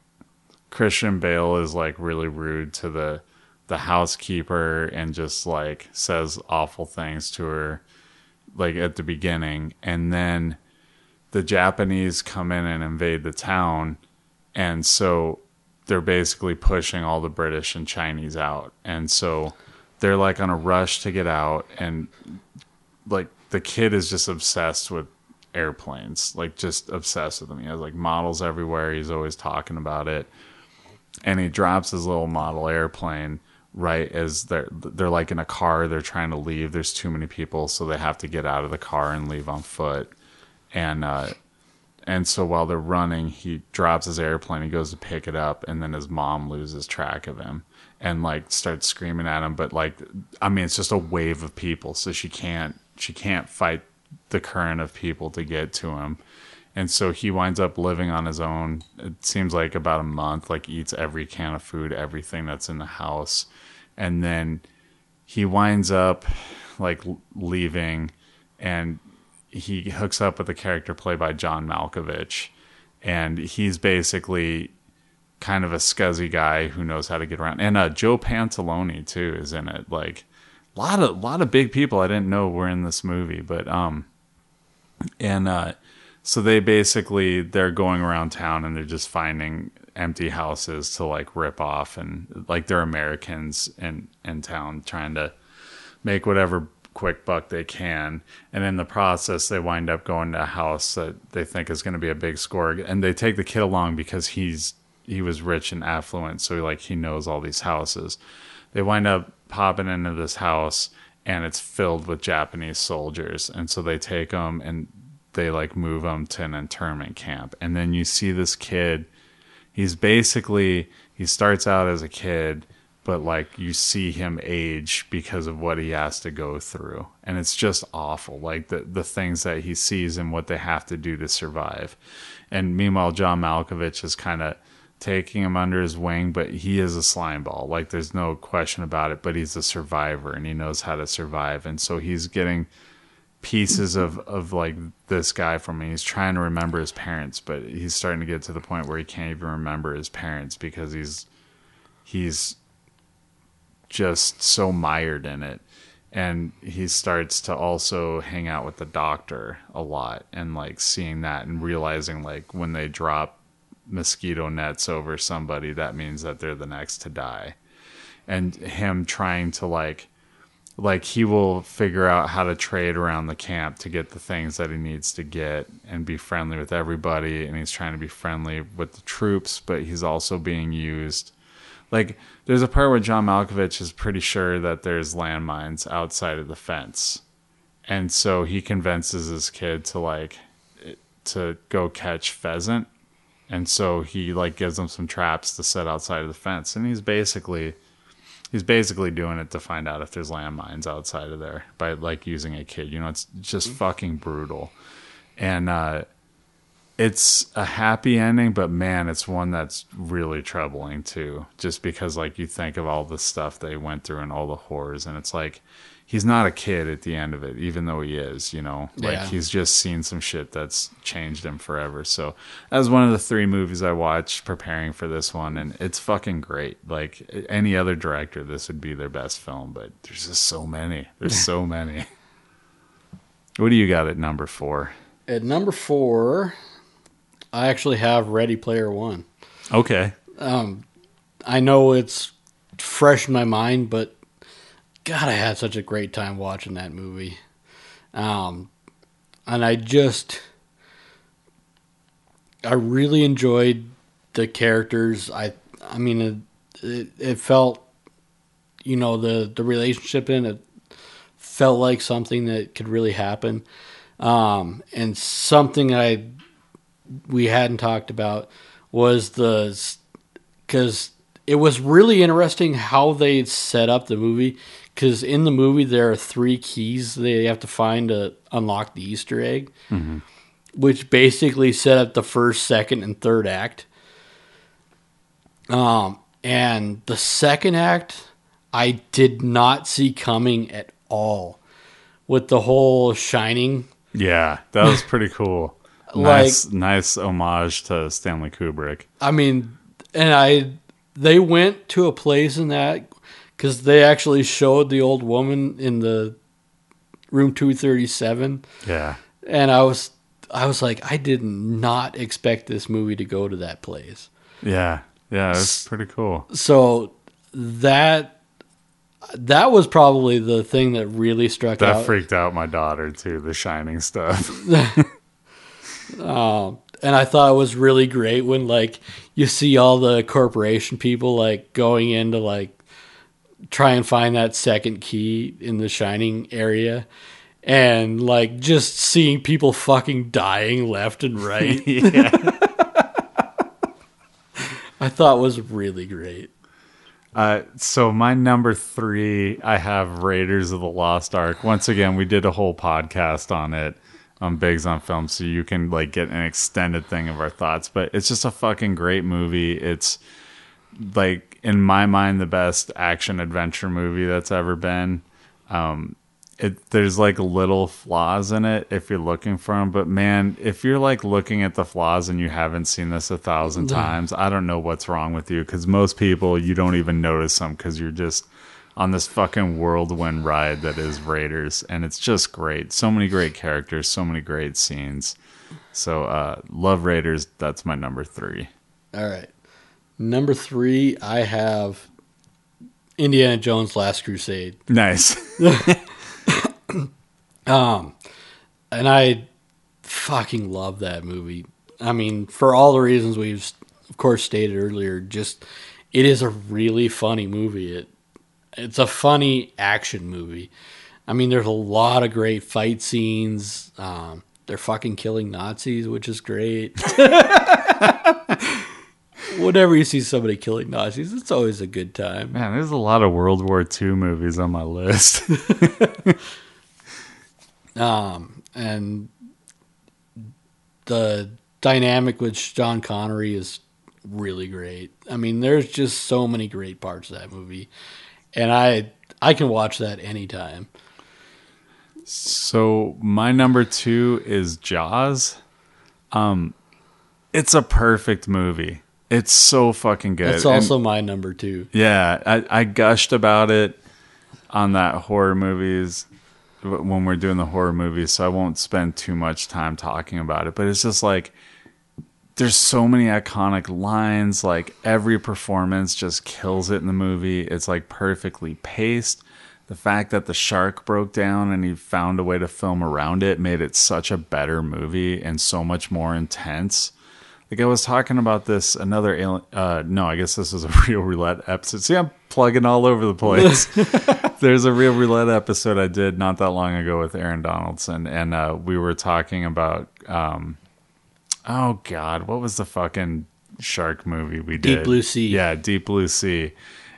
Christian Bale is like really rude to the the housekeeper and just like says awful things to her like at the beginning. And then the Japanese come in and invade the town and so they're basically pushing all the British and Chinese out. And so they're like on a rush to get out and like the kid is just obsessed with airplanes like just obsessed with them. He has like models everywhere. He's always talking about it. And he drops his little model airplane right as they're they're like in a car they're trying to leave there's too many people so they have to get out of the car and leave on foot. And uh and so while they're running he drops his airplane he goes to pick it up and then his mom loses track of him and like starts screaming at him. But like i mean it's just a wave of people so she can't she can't fight the current of people to get to him and so he winds up living on his own it seems like about a month like eats every can of food everything that's in the house. And then he winds up like leaving and he hooks up with a character played by John Malkovich. And he's basically kind of a scuzzy guy who knows how to get around. And uh Joe Pantoliano too is in it. Like a lot of lot of big people I didn't know were in this movie but um and uh so they basically they're going around town and they're just finding empty houses to like rip off and like they're Americans in in town trying to make whatever quick buck they can. And in the process they wind up going to a house that they think is going to be a big score. And they take the kid along because he's he was rich and affluent so like he knows all these houses. They wind up popping into this house and it's filled with Japanese soldiers. And so they take them and they like move him to an internment camp. And then you see this kid. He's basically he starts out as a kid, but like you see him age because of what he has to go through. And it's just awful. Like the the things that he sees and what they have to do to survive. And meanwhile John Malkovich is kind of taking him under his wing, but he is a slime ball. Like there's no question about it, but he's a survivor and he knows how to survive. And so he's getting pieces of of like this guy from me. He's trying to remember his parents, but he's starting to get to the point where he can't even remember his parents because he's he's just so mired in it. And he starts to also hang out with the doctor a lot and like seeing that and realizing like when they drop mosquito nets over somebody, that means that they're the next to die. And him trying to like like he will figure out how to trade around the camp to get the things that he needs to get and be friendly with everybody and he's trying to be friendly with the troops but he's also being used. Like there's a part where John Malkovich is pretty sure that there's landmines outside of the fence. And so he convinces his kid to like to go catch pheasant. And so he like gives him some traps to set outside of the fence. And he's basically he's basically doing it to find out if there's landmines outside of there by like using a kid. You know, it's just fucking brutal. And uh it's a happy ending, but man, it's one that's really troubling too. Just because like you think of all the stuff they went through and all the horrors and it's like he's not a kid at the end of it, even though he is, you know. Like Yeah. he's just seen some shit that's changed him forever. So that was one of the three movies I watched preparing for this one, and it's fucking great. Like any other director, this would be their best film, but there's just so many. There's so many. What do you got at number four? At number four, I actually have Ready Player One. Okay. Um, I know it's fresh in my mind, but God, I had such a great time watching that movie. Um, and I just, I really enjoyed the characters. I, I mean, it, it, it felt, you know, the the relationship in it felt like something that could really happen, um, and something I we hadn't talked about was the because it was really interesting how they set up the movie. Because in the movie there are three keys they have to find to unlock the Easter egg, which basically set up the first, second, and third act. Um, and the second act, I did not see coming at all, with the whole Shining Yeah, that was pretty cool. nice, nice homage to Stanley Kubrick. I mean, and I they went to a place in that because they actually showed the old woman in the room two thirty seven, Yeah. and I was I was like, I did not expect this movie to go to that place. Yeah. Yeah, it was pretty cool. So that that was probably the thing that really struck That out. freaked out my daughter too, the shining stuff. Um, and I thought it was really great when like you see all the corporation people like going into like try and find that second key in the shining area and like just seeing people fucking dying left and right. I thought was really great. Uh, so my number three, I have Raiders of the Lost Ark. Once again, we did a whole podcast on it on Bigs on Film, so you can like get an extended thing of our thoughts. But it's just a fucking great movie. It's like in my mind the best action adventure movie that's ever been. Um, it there's like little flaws in it if you're looking for them, but man, if you're like looking at the flaws and you haven't seen this a thousand times, I don't know what's wrong with you. Because most people you don't even notice them because you're just on this fucking whirlwind ride that is Raiders, and it's just great. So many great characters, so many great scenes. So uh, love Raiders. That's my number three. All right. Number 3 I have Indiana Jones Last Crusade. Nice. Um, and I fucking love that movie. I mean, for all the reasons we've, of course, stated earlier, just it is a really funny movie. It it's a funny action movie. I mean, there's a lot of great fight scenes. Um, they're fucking killing Nazis, which is great. Whenever you see somebody killing Nazis, it's always a good time. Man, there's a lot of World War II movies on my list. Um, and the dynamic with Sean Connery is really great. I mean, there's just so many great parts of that movie, and I I can watch that anytime. so my number two is Jaws. Um, it's a perfect movie. It's so fucking good. And- also my number two. Yeah, I, I gushed about it on that horror movies when we're doing the horror movies, so I won't spend too much time talking about it. But it's just like there's so many iconic lines. Like every performance just kills it in the movie. It's like perfectly paced. The fact that the shark broke down and he found a way to film around it made it such a better movie and so much more intense. Like I was talking about this another alien. Uh, no, I guess this is a real roulette episode. See, I'm plugging all over the place. There's a real roulette episode I did not that long ago with Aaron Donaldson, and uh, we were talking about. Um, oh God, what was the fucking shark movie we did? Deep Blue Sea. Yeah, Deep Blue Sea,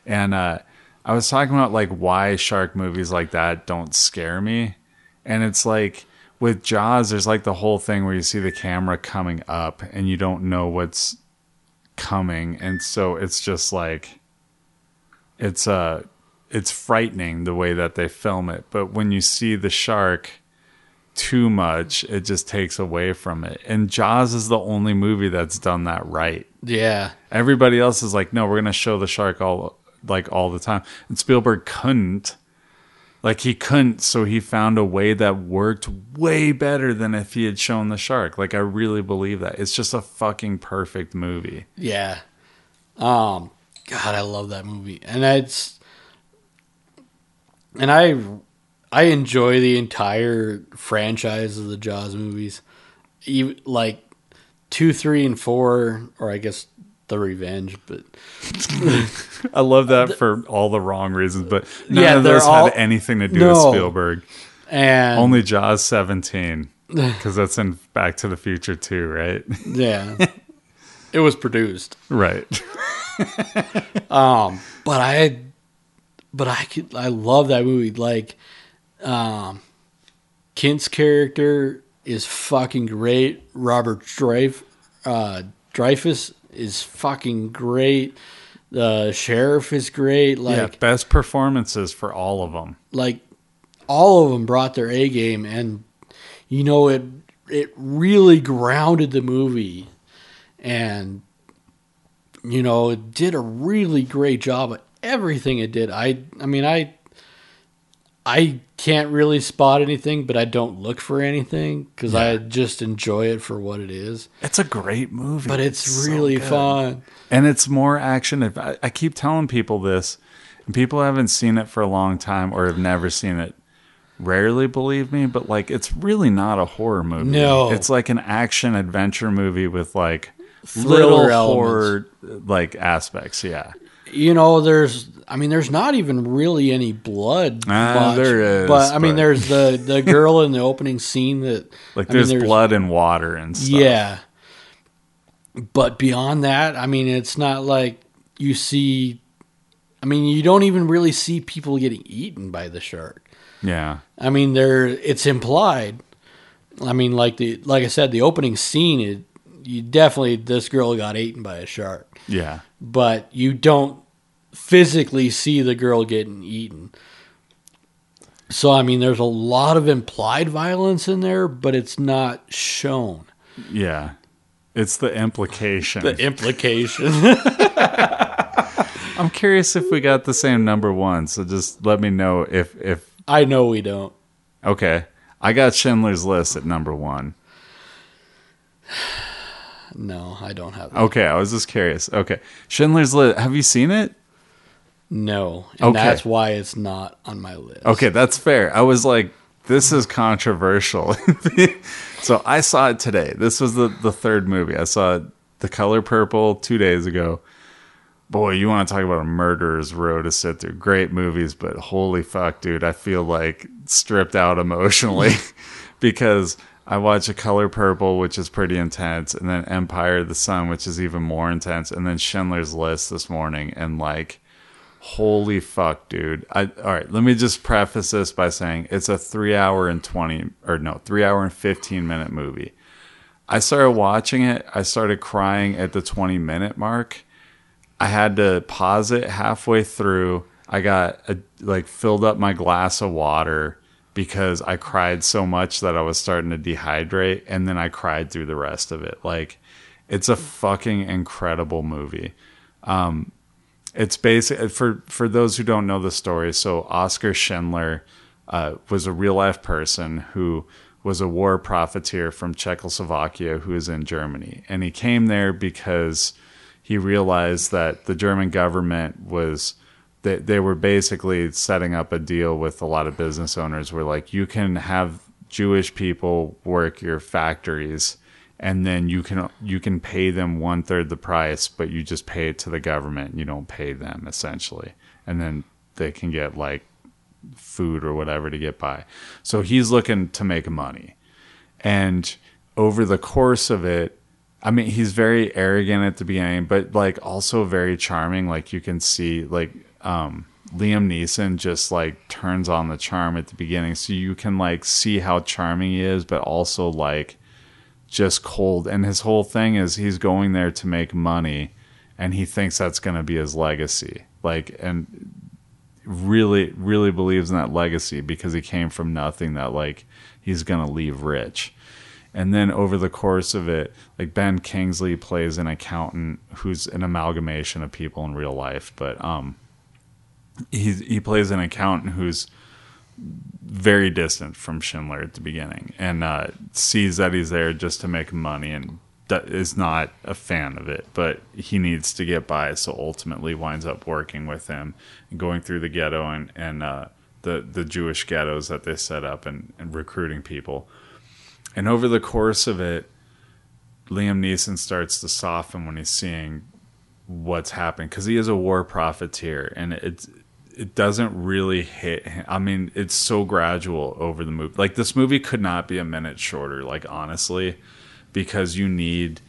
and uh, I was talking about like why shark movies like that don't scare me, and it's like with Jaws, there's like the whole thing where you see the camera coming up and you don't know what's coming, and so it's just like it's uh it's frightening the way that they film it. But when you see the shark too much, it just takes away from it. And Jaws is the only movie that's done that right. Yeah, Everybody else is like, no, we're gonna show the shark all like all the time. And Spielberg couldn't. Like he couldn't, so he found a way that worked way better than if he had shown the shark. Like I really believe that. It's just a fucking perfect movie. yeah. Um, God, I love that movie, and it's and I I enjoy the entire franchise of the Jaws movies, even like two, three, and four, or I guess the Revenge, but I love that for all the wrong reasons, but none Yeah, of those all- had anything to do No. with Spielberg. and Only Jaws 17. Because that's in Back to the Future too, right? yeah, it was produced. right. Um, but I, but I could, I love that movie. Like, um, Quint's character is fucking great. Robert Dreif, uh, Dreyfuss is fucking great. The sheriff is great. yeah, Like, best performances for all of them. like all of them brought their A game, and you know it. It really grounded the movie, and you know it did a really great job of everything it did. I, I mean, I, I can't really spot anything, but I don't look for anything because I just enjoy it for what it is. It's a great movie. But it's, so really good. fun. And it's more action. If I, I keep telling people this, and people haven't seen it for a long time or have never seen it, rarely believe me, but like it's really not a horror movie. No. It's like an action adventure movie with like Thriller little elements. horror like aspects. Yeah. You know, there's, I mean, there's not even really any blood. Ah, much, there is, but I mean, but- there's the the girl in the opening scene that, Like I mean, there's, blood and water and stuff. yeah. But beyond that, I mean, it's not like you see. I mean, you don't even really see people getting eaten by the shark. Yeah. I mean, there it's implied. I mean, like the like I said, the opening scene, it, you definitely this girl got eaten by a shark Yeah. But you don't physically see the girl getting eaten. So I mean, there's a lot of implied violence in there, but it's not shown. Yeah. It's the implication. The implication. I'm curious if we got the same number one. So just let me know if if I know we don't. okay. I got Schindler's List at number one. No, I don't have that. Okay, I was just curious. Okay, Schindler's List. Have you seen it? No, and Okay. that's why it's not on my list. Okay, that's fair. I was like, this is controversial. so I saw it today. This was the the third movie. I saw The Color Purple two days ago. boy, you want to talk about a murderer's row to sit through. Great movies, but holy fuck, dude, I feel like stripped out emotionally because I watch A Color Purple, which is pretty intense, and then Empire of the Sun, which is even more intense, and then Schindler's List this morning, and like, holy fuck, dude. I all right. Let me just preface this by saying it's a three hour and twenty or no, three hour and fifteen minute movie. I started watching it. I started crying at the twenty minute mark. I had to pause it halfway through. I got a, like filled up my glass of water because I cried so much that I was starting to dehydrate and then I cried through the rest of it. Like it's a fucking incredible movie. Um it's basic for for those who don't know the story. So Oskar Schindler uh, was a real life person who was a war profiteer from Czechoslovakia who is in Germany, and he came there because he realized that the German government was they, they were basically setting up a deal with a lot of business owners where like you can have Jewish people work your factories and then you can you can pay them one third the price, but you just pay it to the government. You don't pay them essentially, and then they can get like food or whatever to get by. So he's looking to make money, and over the course of it, I mean, he's very arrogant at the beginning, but like also very charming. Like you can see, like um, Liam Neeson just like turns on the charm at the beginning, so you can like see how charming he is, but also like just cold. And his whole thing is he's going there to make money, and he thinks that's going to be his legacy. Like, and really, really believes in that legacy because he came from nothing. That like he's going to leave rich. And then over the course of it, like Ben Kingsley plays an accountant who's an amalgamation of people in real life, but um, he he plays an accountant who's very distant from Schindler at the beginning and uh, sees that he's there just to make money and is not a fan of it, but he needs to get by, so ultimately winds up working with him and going through the ghetto and and uh, the the Jewish ghettos that they set up and, and recruiting people. And over the course of it, Liam Neeson starts to soften when he's seeing what's happening because he is a war profiteer, and it's it doesn't really hit. I mean, it's so gradual over the movie. Like this movie could not be a minute shorter. Like honestly, because you need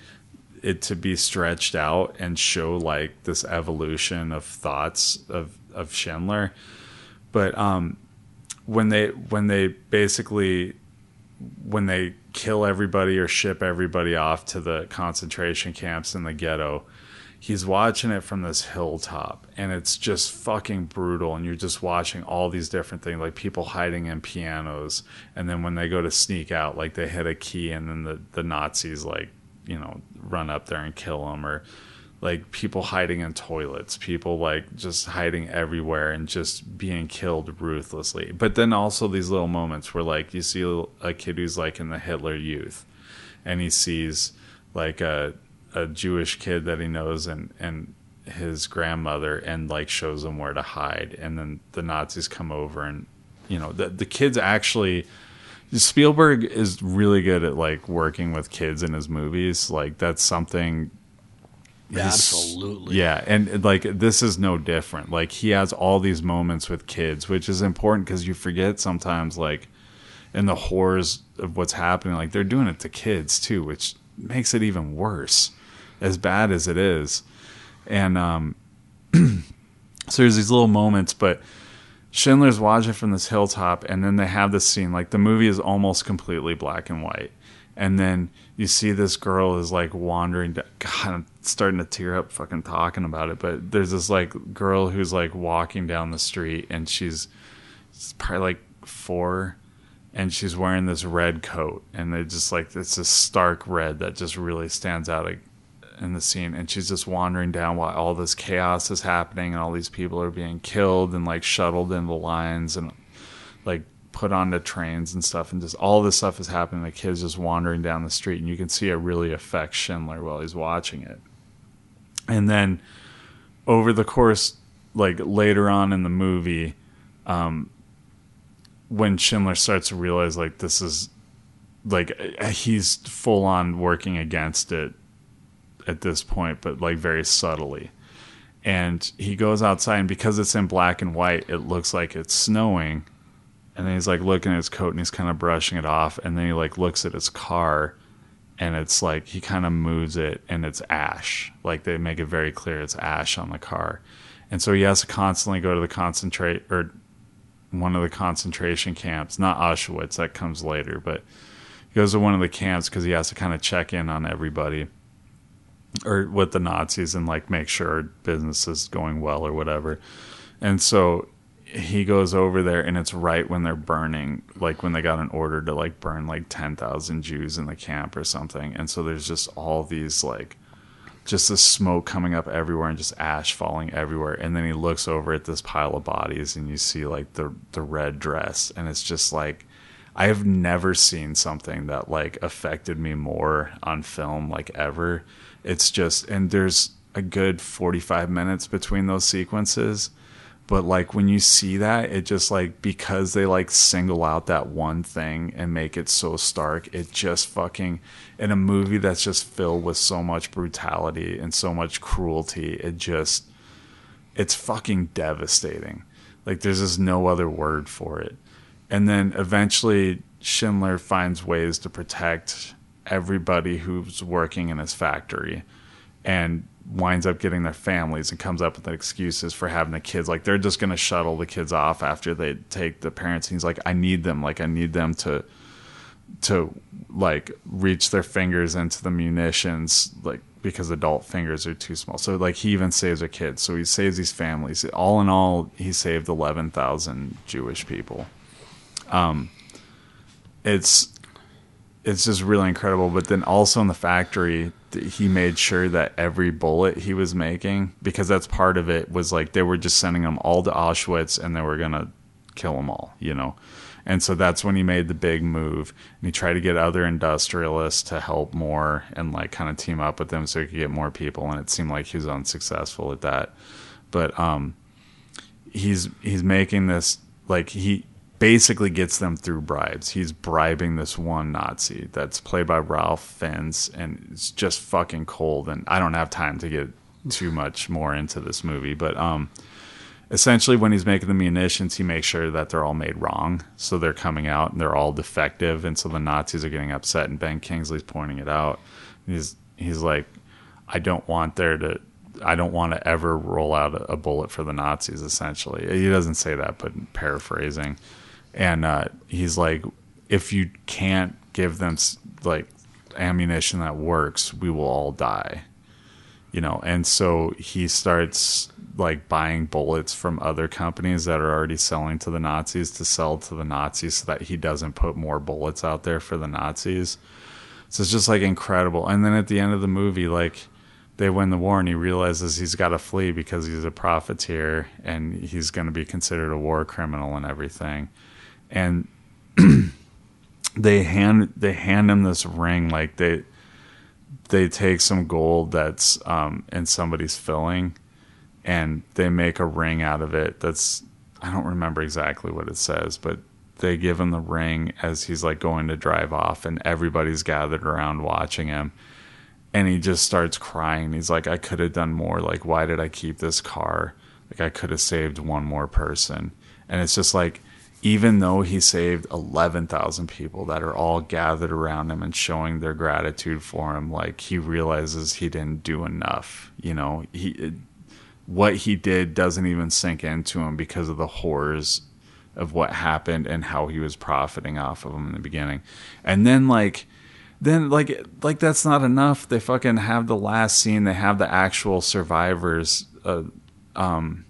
it to be stretched out and show like this evolution of thoughts of of Schindler. But um, when they when they basically when they kill everybody or ship everybody off to the concentration camps in the ghetto he's watching it from this hilltop and it's just fucking brutal and you're just watching all these different things like people hiding in pianos and then when they go to sneak out like they hit a key and then the, the nazis like you know run up there and kill them or like people hiding in toilets people like just hiding everywhere and just being killed ruthlessly. But then also these little moments where like you see a kid who's like in the hitler youth and he sees like a a Jewish kid that he knows and and his grandmother and like shows him where to hide. And then the Nazis come over and you know the the kids actually Spielberg is really good at like working with kids in his movies. Like that's something yeah, absolutely. Yeah. And like this is no different. Like he has all these moments with kids which is important because you forget sometimes like in the horrors of what's happening like they're doing it to kids too which makes it even worse as bad as it is. And um, so there's these little moments, but Schindler's watching from this hilltop, and then they have this scene. Like the movie is almost completely black and white, and then you see this girl is like wandering. God, I'm starting to tear up fucking talking about it. But there's this like girl who's like walking down the street, and she's probably like four, and she's wearing this red coat, and they just like it's a stark red that just really stands out in the scene and she's just wandering down while all this chaos is happening and all these people are being killed and like shuttled in the lines and like put onto trains and stuff and just all this stuff is happening. The kid's just wandering down the street and you can see it really affects schindler while he's watching it. And then over the course like later on in the movie um when schindler starts to realize like this is like he's full on working against it at this point, but like very subtly. and he goes outside and because it's in black and white it looks like it's snowing. And then he's like looking at his coat and he's kind of brushing it off. And then he like looks at his car and it's like he kind of moves it and it's ash. Like they make it very clear it's ash on the car. And so he has to constantly go to the concentrate or one of the concentration camps not auschwitz that comes later but he goes to one of the camps because he has to kind of check in on everybody or with the nazis and like make sure business is going well or whatever. And so he goes over there and it's right when they're burning like when they got an order to like burn like 10,000 Jews in the camp or something. And so there's just all these like just the smoke coming up everywhere and just ash falling everywhere. And then he looks over at this pile of bodies and you see like the the red dress. And it's just like I have never seen something that like affected me more on film like ever it's just and there's a good 45 minutes between those sequences. But like when you see that it just like because they like single out that one thing and make it so stark it just fucking in a movie that's just filled with so much brutality and so much cruelty it just it's fucking devastating. Like there's just no other word for it. And then eventually schindler finds ways to protect everybody who's working in his factory and winds up getting their families and comes up with excuses for having the kids. Like they're just going to shuttle the kids off after they take the parents. And he's like i need them. Like i need them to to like reach their fingers into the munitions like because adult fingers are too small. So like he even saves a kid so he saves these families. All in all he saved 11,000 jewish people. Um it's it's just really incredible. But then also in the factory, he made sure that every bullet he was making, because that's part of it, was like they were just sending them all to Auschwitz and they were gonna kill them all, you know. And so that's when he made the big move, and he tried to get other industrialists to help more and like kind of team up with them so he could get more people. And it seemed like he was unsuccessful at that. But um, he's he's making this like he basically gets them through bribes. He's bribing this one Nazi that's played by Ralph Fiennes, and it's just fucking cold. And I don't have time to get too much more into this movie, but um, essentially, when he's making the munitions, he makes sure that they're all made wrong, so they're coming out and they're all defective, and so the Nazis are getting upset. And Ben Kingsley's pointing it out. He's he's like, I don't want there to. I don't want to ever roll out a, a bullet for the Nazis. Essentially, he doesn't say that, but paraphrasing and uh, he's like, if you can't give them like ammunition that works, we will all die. You know, and so he starts like buying bullets from other companies that are already selling to the Nazis to sell to the Nazis so that he doesn't put more bullets out there for the Nazis. So it's just like incredible. And then at the end of the movie, like they win the war and he realizes he's got to flee because he's a profiteer and he's going to be considered a war criminal and everything and they hand they hand him this ring like they they take some gold that's um, in somebody's filling and they make a ring out of it that's I don't remember exactly what it says but they give him the ring as he's like going to drive off and everybody's gathered around watching him and he just starts crying. He's like I could have done more. Like why did I keep this car? Like I could have saved one more person. And it's just like even though he saved 11,000 people that are all gathered around him and showing their gratitude for him, like he realizes he didn't do enough. You know, he what he did doesn't even sink into him because of the horrors of what happened and how he was profiting off of them in the beginning. And then like then like like that's not enough. They fucking have the last scene. They have the actual survivors uh, um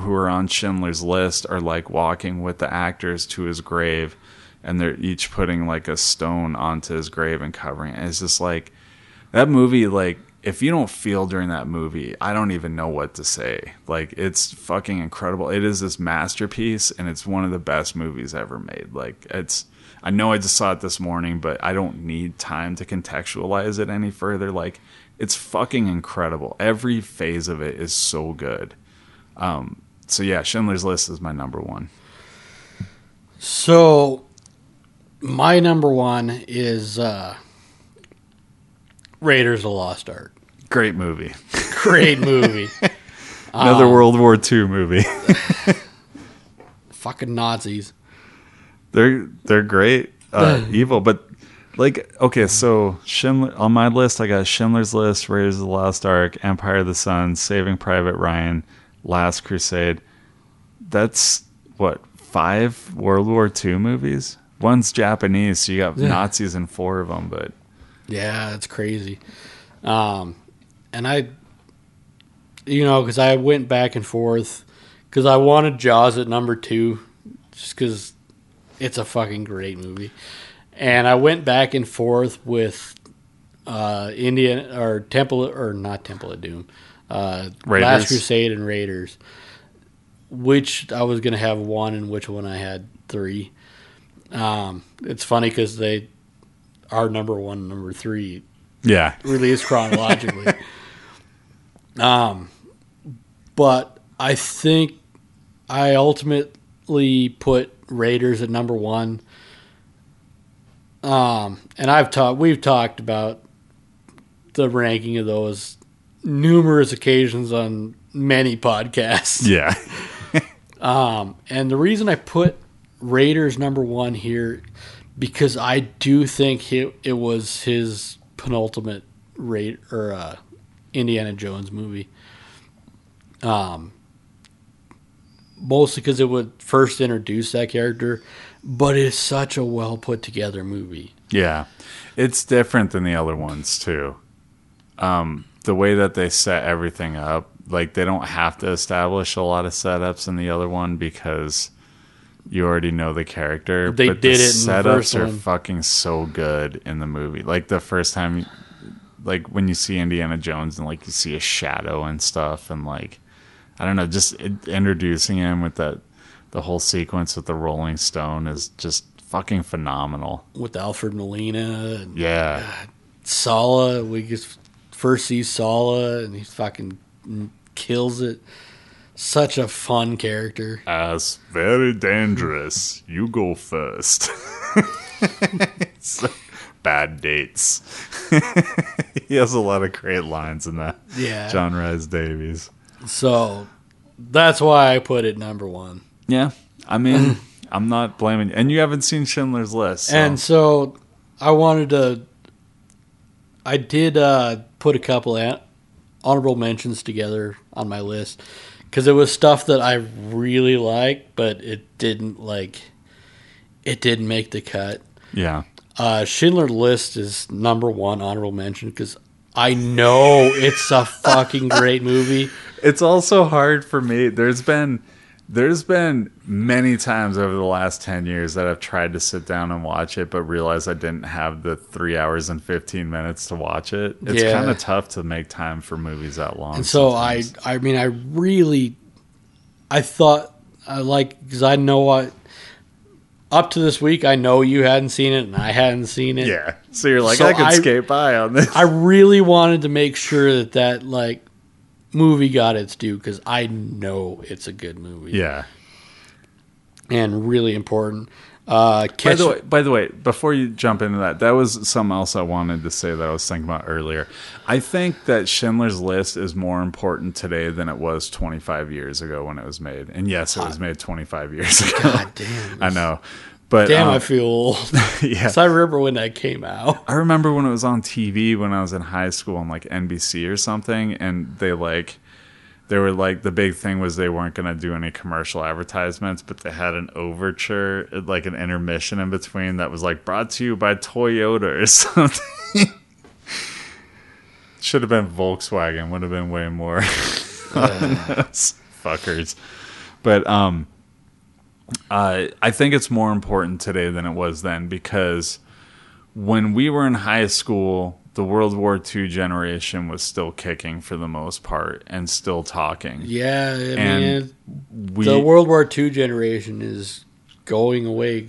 who are on Schindler's List are like walking with the actors to his grave, and they're each putting like a stone onto his grave and covering it. it's just like that movie. Like if you don't feel during that movie, I don't even know what to say. Like it's fucking incredible. It is this masterpiece, and it's one of the best movies ever made. Like it's. I know I just saw it this morning, but I don't need time to contextualize it any further. Like, it's fucking incredible. Every phase of it is so good. Um, so yeah, Schindler's List is my number one. So my number one is uh, Raiders of the Lost Ark. Great movie. Great movie. Another Um, World War II movie. Fucking Nazis. they're they're great, uh, evil, but like okay, so Schindler on my list, I got Schindler's List, Raiders of the Lost Ark, Empire of the Sun, Saving Private Ryan, Last Crusade. That's what five World War II movies. One's Japanese, so you got Yeah. Nazis in four of them. But Yeah, it's crazy. Um, and I, you know, because I went back and forth because I wanted Jaws at number two, just because it's a fucking great movie, and I went back and forth with uh, Indian or Temple or not Temple of Doom, uh. Last Crusade and Raiders. Which I was gonna have one, and which one I had three. Um, it's funny because they are number one, number three yeah, released chronologically. um, but I think I ultimately put Raiders at number one. Um, and I've talked, we've talked about the ranking of those numerous occasions on many podcasts. yeah, Um, and the reason I put Raiders number one here because I do think it, it was his penultimate rate or uh, Indiana Jones movie. Um, mostly because it would first introduce that character, but it's such a well put together movie. yeah. It's different than the other ones too. Um, the way that they set everything up, like they don't have to establish a lot of setups in the other one because you already know the character. They but did the it in the setups first are one. fucking so good in the movie. Like the first time, like when you see Indiana Jones and like you see a shadow and stuff, and like I don't know, just introducing him with that the whole sequence with the Rolling Stone is just fucking phenomenal. With Alfred Molina and Yeah. Sallah, we just first see Sallah and he fucking kills it. Such a fun character. As very dangerous. You go first. Bad dates. he has a lot of great lines in that. Yeah. John Rhys Davies. So that's why I put it number one. Yeah. I mean, I'm not blaming you. And you haven't seen Schindler's List. so- And so I wanted to. I did uh, put a couple of honorable mentions together on my list because it was stuff that I really liked, but it didn't like. It didn't make the cut. yeah. Uh, Schindler List is number one honorable mention because I know it's a fucking great movie. It's also hard for me. There's been there's been many times over the last 10 years that I've tried to sit down and watch it but realized I didn't have the 3 hours and 15 minutes to watch it. It's Yeah. kind of tough to make time for movies that long. And so I, sometimes. I mean, I really, I thought I like because I know what. Up to this week, I know you hadn't seen it and I hadn't seen it. Yeah. So you're like So I could I- skate by on this. I really wanted to make sure that that like movie got its due because I know it's a good movie. yeah. and really important. Uh, By the way, by the way, before you jump into that, that was something else I wanted to say that I was thinking about earlier. I think that Schindler's List is more important today than it was 25 years ago when it was made. And yes, it was made 25 years ago. God damn, I know, but damn, um, I feel old. yeah. 'Cause I remember when that came out. I remember when it was on TV when I was in high school on like NBC or something, and they like they were like the big thing was they weren't gonna do any commercial advertisements, but they had an overture, like an intermission in between that was like brought to you by Toyota or something. Should have been Volkswagen. Would have been way more those fuckers. But um, uh, I think it's more important today than it was then because when we were in high school, the World War II generation was still kicking for the most part and still talking. Yeah, I mean, And We the World War II generation is going away.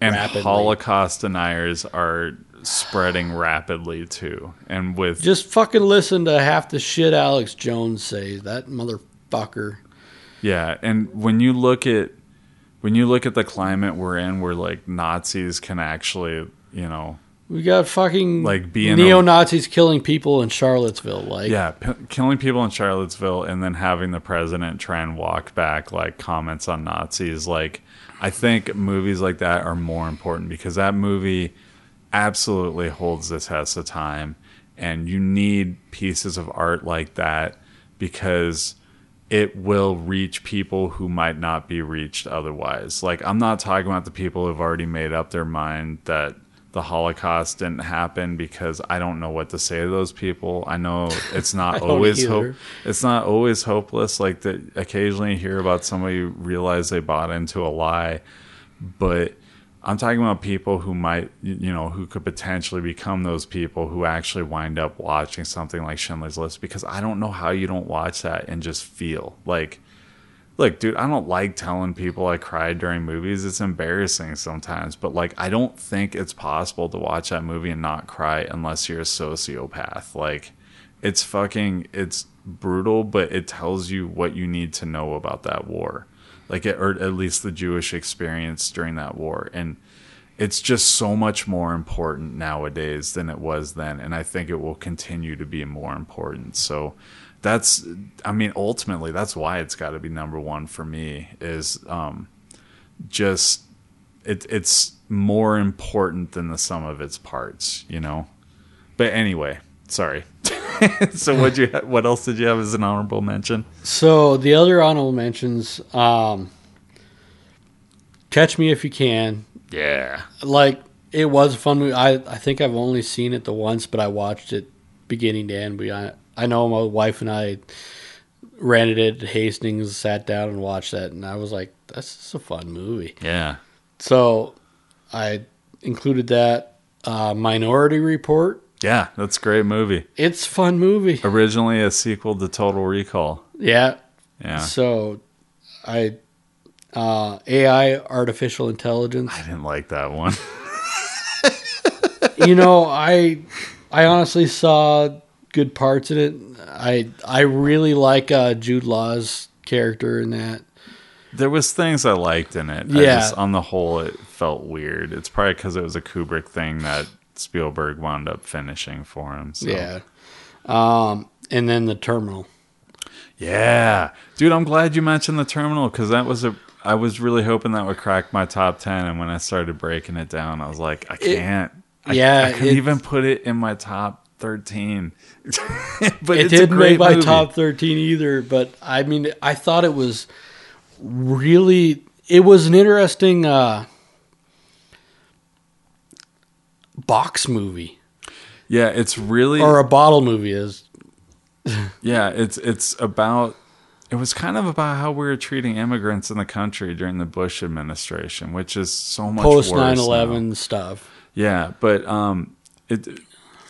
and rapidly. Holocaust deniers are spreading rapidly too. And with Just fucking listen to half the shit Alex Jones says. That motherfucker. Yeah, and when you look at when you look at the climate we're in, where like Nazis can actually, you know, We got fucking Like being neo Nazis killing people in Charlottesville. Like, Yeah, p- killing people in Charlottesville and then having the president try and walk back like comments on Nazis. Like, I think movies like that are more important because that movie absolutely holds the test of time. And you need pieces of art like that because it will reach people who might not be reached otherwise. Like, I'm not talking about the people who've already made up their mind that the Holocaust didn't happen because I don't know what to say to those people. I know it's not always hope. It's not always hopeless. Like that, occasionally you hear about somebody who realize they bought into a lie, but I'm talking about people who might, you know, who could potentially become those people who actually wind up watching something like Schindler's List because I don't know how you don't watch that and just feel like, look, dude, I don't like telling people I cried during movies. It's embarrassing sometimes, but like, I don't think it's possible to watch that movie and not cry unless you're a sociopath. Like, it's fucking, it's brutal, but it tells you what you need to know about that war like or at least the Jewish experience during that war. And it's just so much more important nowadays than it was then. And I think it will continue to be more important. So that's, I mean, ultimately, that's why it's got to be number one for me is um, just, it, it's more important than the sum of its parts, you know? But anyway, sorry. so what you what else did you have as an honorable mention? So the other honorable mentions, um, Catch Me If You Can. Yeah. Like it was a fun movie. I I think I've only seen it the once, but I watched it beginning to end. We I I know my wife and I rented it at Hastings, sat down and watched that, and I was like, "This is a fun movie." Yeah. So I included that. Uh, Minority Report. Yeah, that's a great movie. It's a fun movie. Originally a sequel to Total Recall. Yeah, Yeah. So, I uh, AI artificial intelligence. I didn't like that one. you know, I I honestly saw good parts in it. I I really like uh, Jude Law's character in that. there was things I liked in it. I Yeah. just, on the whole, it felt weird. It's probably because it was a Kubrick thing that Spielberg wound up finishing for him. So. Yeah. Um, and then the terminal. Yeah, dude, I'm glad you mentioned the terminal because that was a. I was really hoping that would crack my top ten, and when I started breaking it down, I was like, I can't. I, yeah, I couldn't even put it in my top thirteen. but it didn't make my movie. top 13 either, but I mean, I thought it was really, it was an interesting uh, box movie Yeah, it's really or a bottle movie is. yeah. It's it's about. It was kind of about how we were treating immigrants in the country during the Bush administration, which is so much Post worse 9 now. 11 stuff. Yeah, but um, it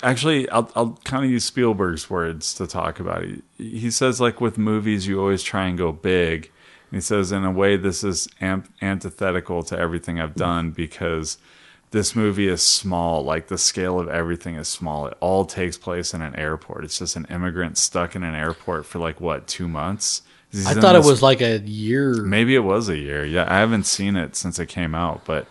actually I'll I'll kind of use Spielberg's words to talk about it. He says like with movies, you always try and go big. And he says in a way this is am- antithetical to everything I've done because this movie is small. Like the scale of everything is small. It all takes place in an airport. It's just an immigrant stuck in an airport for like what two months. He's I thought it was like a year. Maybe it was a year. Yeah, I haven't seen it since it came out, but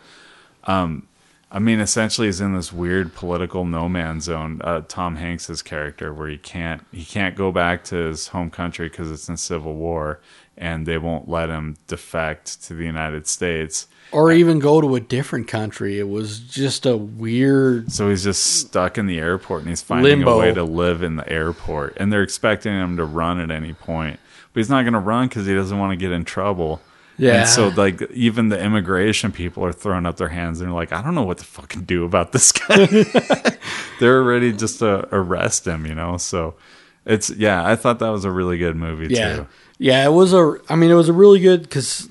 um, I mean, essentially, he's in this weird political no man's zone. Uh, Tom Hanks's character, where he can't he can't go back to his home country because it's in civil war, and they won't let him defect to the United States. or even go to a different country. It was just a weird. So he's just stuck in the airport, and he's finding Limbo. a way to live in the airport. And they're expecting him to run at any point, but he's not going to run because he doesn't want to get in trouble. Yeah. And so like even the immigration people are throwing up their hands and they're like, I don't know what to fucking do about this guy. they're ready just to arrest him, you know? So it's yeah, I thought that was a really good movie Yeah, too. Yeah. It was a. I mean, it was a really good because,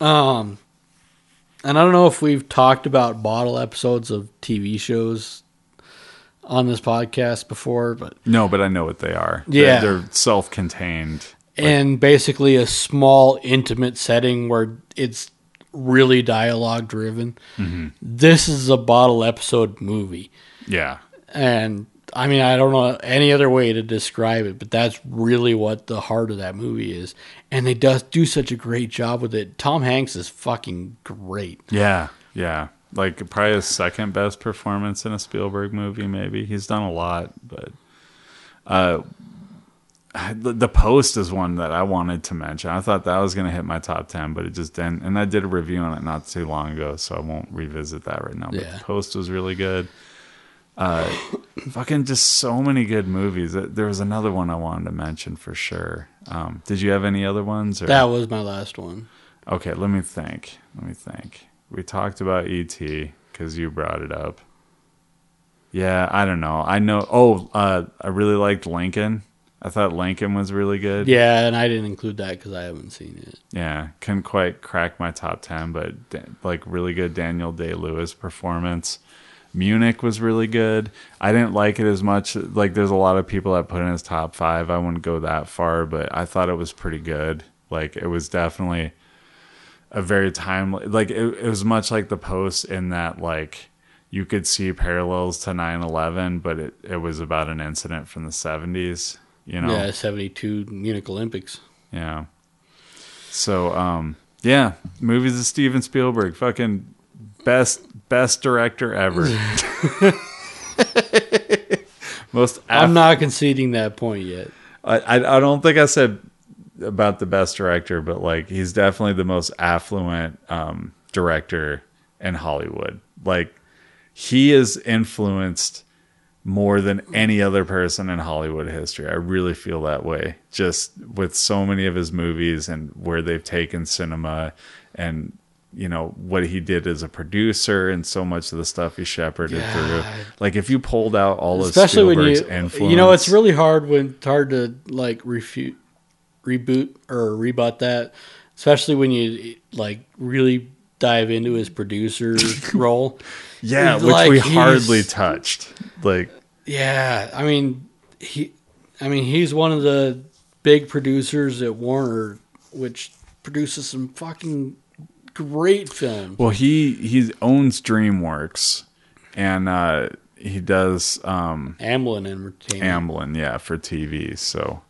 um, and I don't know if we've talked about bottle episodes of TV shows on this podcast before, but No, but I know what they are. Yeah. They're, they're self-contained. and basically a small intimate setting where it's really dialogue driven. Mm-hmm. This is a bottle episode movie. Yeah. And I mean, I don't know any other way to describe it, but that's really what the heart of that movie is. And they does do such a great job with it. Tom Hanks is fucking great. Yeah. Yeah. like probably his second best performance in a Spielberg movie. Maybe he's done a lot, but uh, the, the Post is one that I wanted to mention. I thought that was going to hit my top ten, but it just didn't. And I did a review on it not too long ago, so I won't revisit that right now. But Yeah. the Post was really good. Uh, fucking just so many good movies. There was another one I wanted to mention for sure. Um, did you have any other ones? Or? That was my last one. Okay, let me think. Let me think. We talked about ET because you brought it up. Yeah, I don't know. I know. Oh, uh, I really liked Lincoln. I thought Lincoln was really good. Yeah, and I didn't include that because I haven't seen it. Yeah, couldn't quite crack my top ten, but like really good Daniel Day Lewis performance. Munich was really good. I didn't like it as much. Like there's a lot of people that put in his top five. I wouldn't go that far, but I thought it was pretty good. Like it was definitely a very timely. Like it, it was much like the post in that like you could see parallels to 9-11 but it, it was about an incident from the 70s you know Yeah, seventy two Munich Olympics. yeah. So, um, yeah, movies of Steven Spielberg, fucking best best director ever. Most I'm not conceding that point yet. I, I I don't think I said about the best director, but like he's definitely the most affluent um, director in Hollywood. Like he is influenced more than any other person in Hollywood history. I really feel that way. Just with so many of his movies and where they've taken cinema and you know what he did as a producer and so much of the stuff he shepherded through. Like if you pulled out all of Especially when you influence, you know it's really hard when it's hard to like refute reboot or rebut that, especially when you like really dive into his producer role. Yeah, It's which we hardly touched. Like, Yeah, I mean he, I mean he's one of the big producers at Warner, which produces some fucking great film. well, he he owns DreamWorks, and uh, he does um, Amblin Entertainment. Amblin, yeah, for TV. So,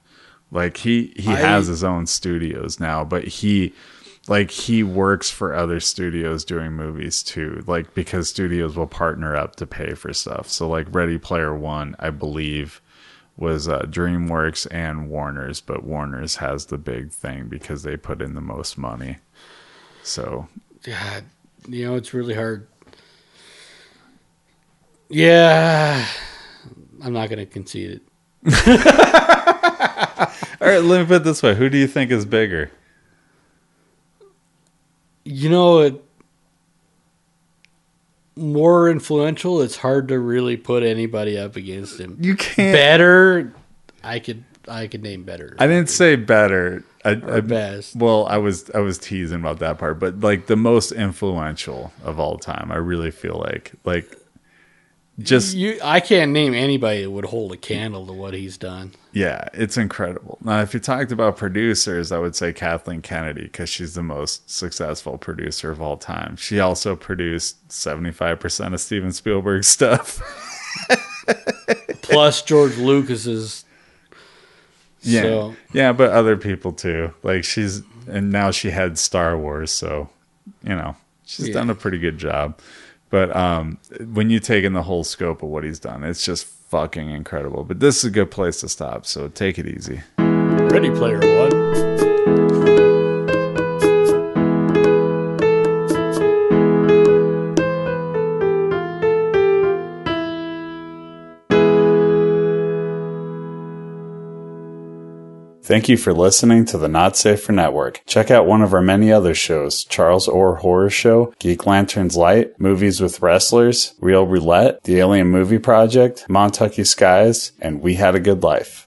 like, he he I- has his own studios now, but he like he works for other studios doing movies too like because studios will partner up to pay for stuff so like ready player one i believe was uh, dreamworks and warner's but warner's has the big thing because they put in the most money so God, you know it's really hard. Yeah, I'm not going to concede it. all right let me put it this way who do you think is bigger You know, it more influential. It's hard to really put anybody up against him. you can't Better, I could I could name better. i didn't say better I, I, best. Well, I was I was teasing about that part, but like the most influential of all time, I really feel like like just You, I can't name anybody that would hold a candle to what he's done. yeah, it's incredible. Now, if you talked about producers, I would say Kathleen Kennedy because she's the most successful producer of all time. She also produced seventy five percent of Steven Spielberg's stuff. Plus George Lucas's. Yeah, So yeah, but other people too. Like she's and now she had Star Wars, so you know she's Yeah. done a pretty good job. But um, when you take in the whole scope of what he's done, it's just fucking incredible. But this is a good place to stop, so take it easy. Ready Player One. Thank you for listening to the Not Safer Network. Check out one of our many other shows Charles Orr Horror Show, Geek Lanterns Light, Movies with Wrestlers, Real Roulette, The Alien Movie Project, Montucky Skies, and We Had a Good Life.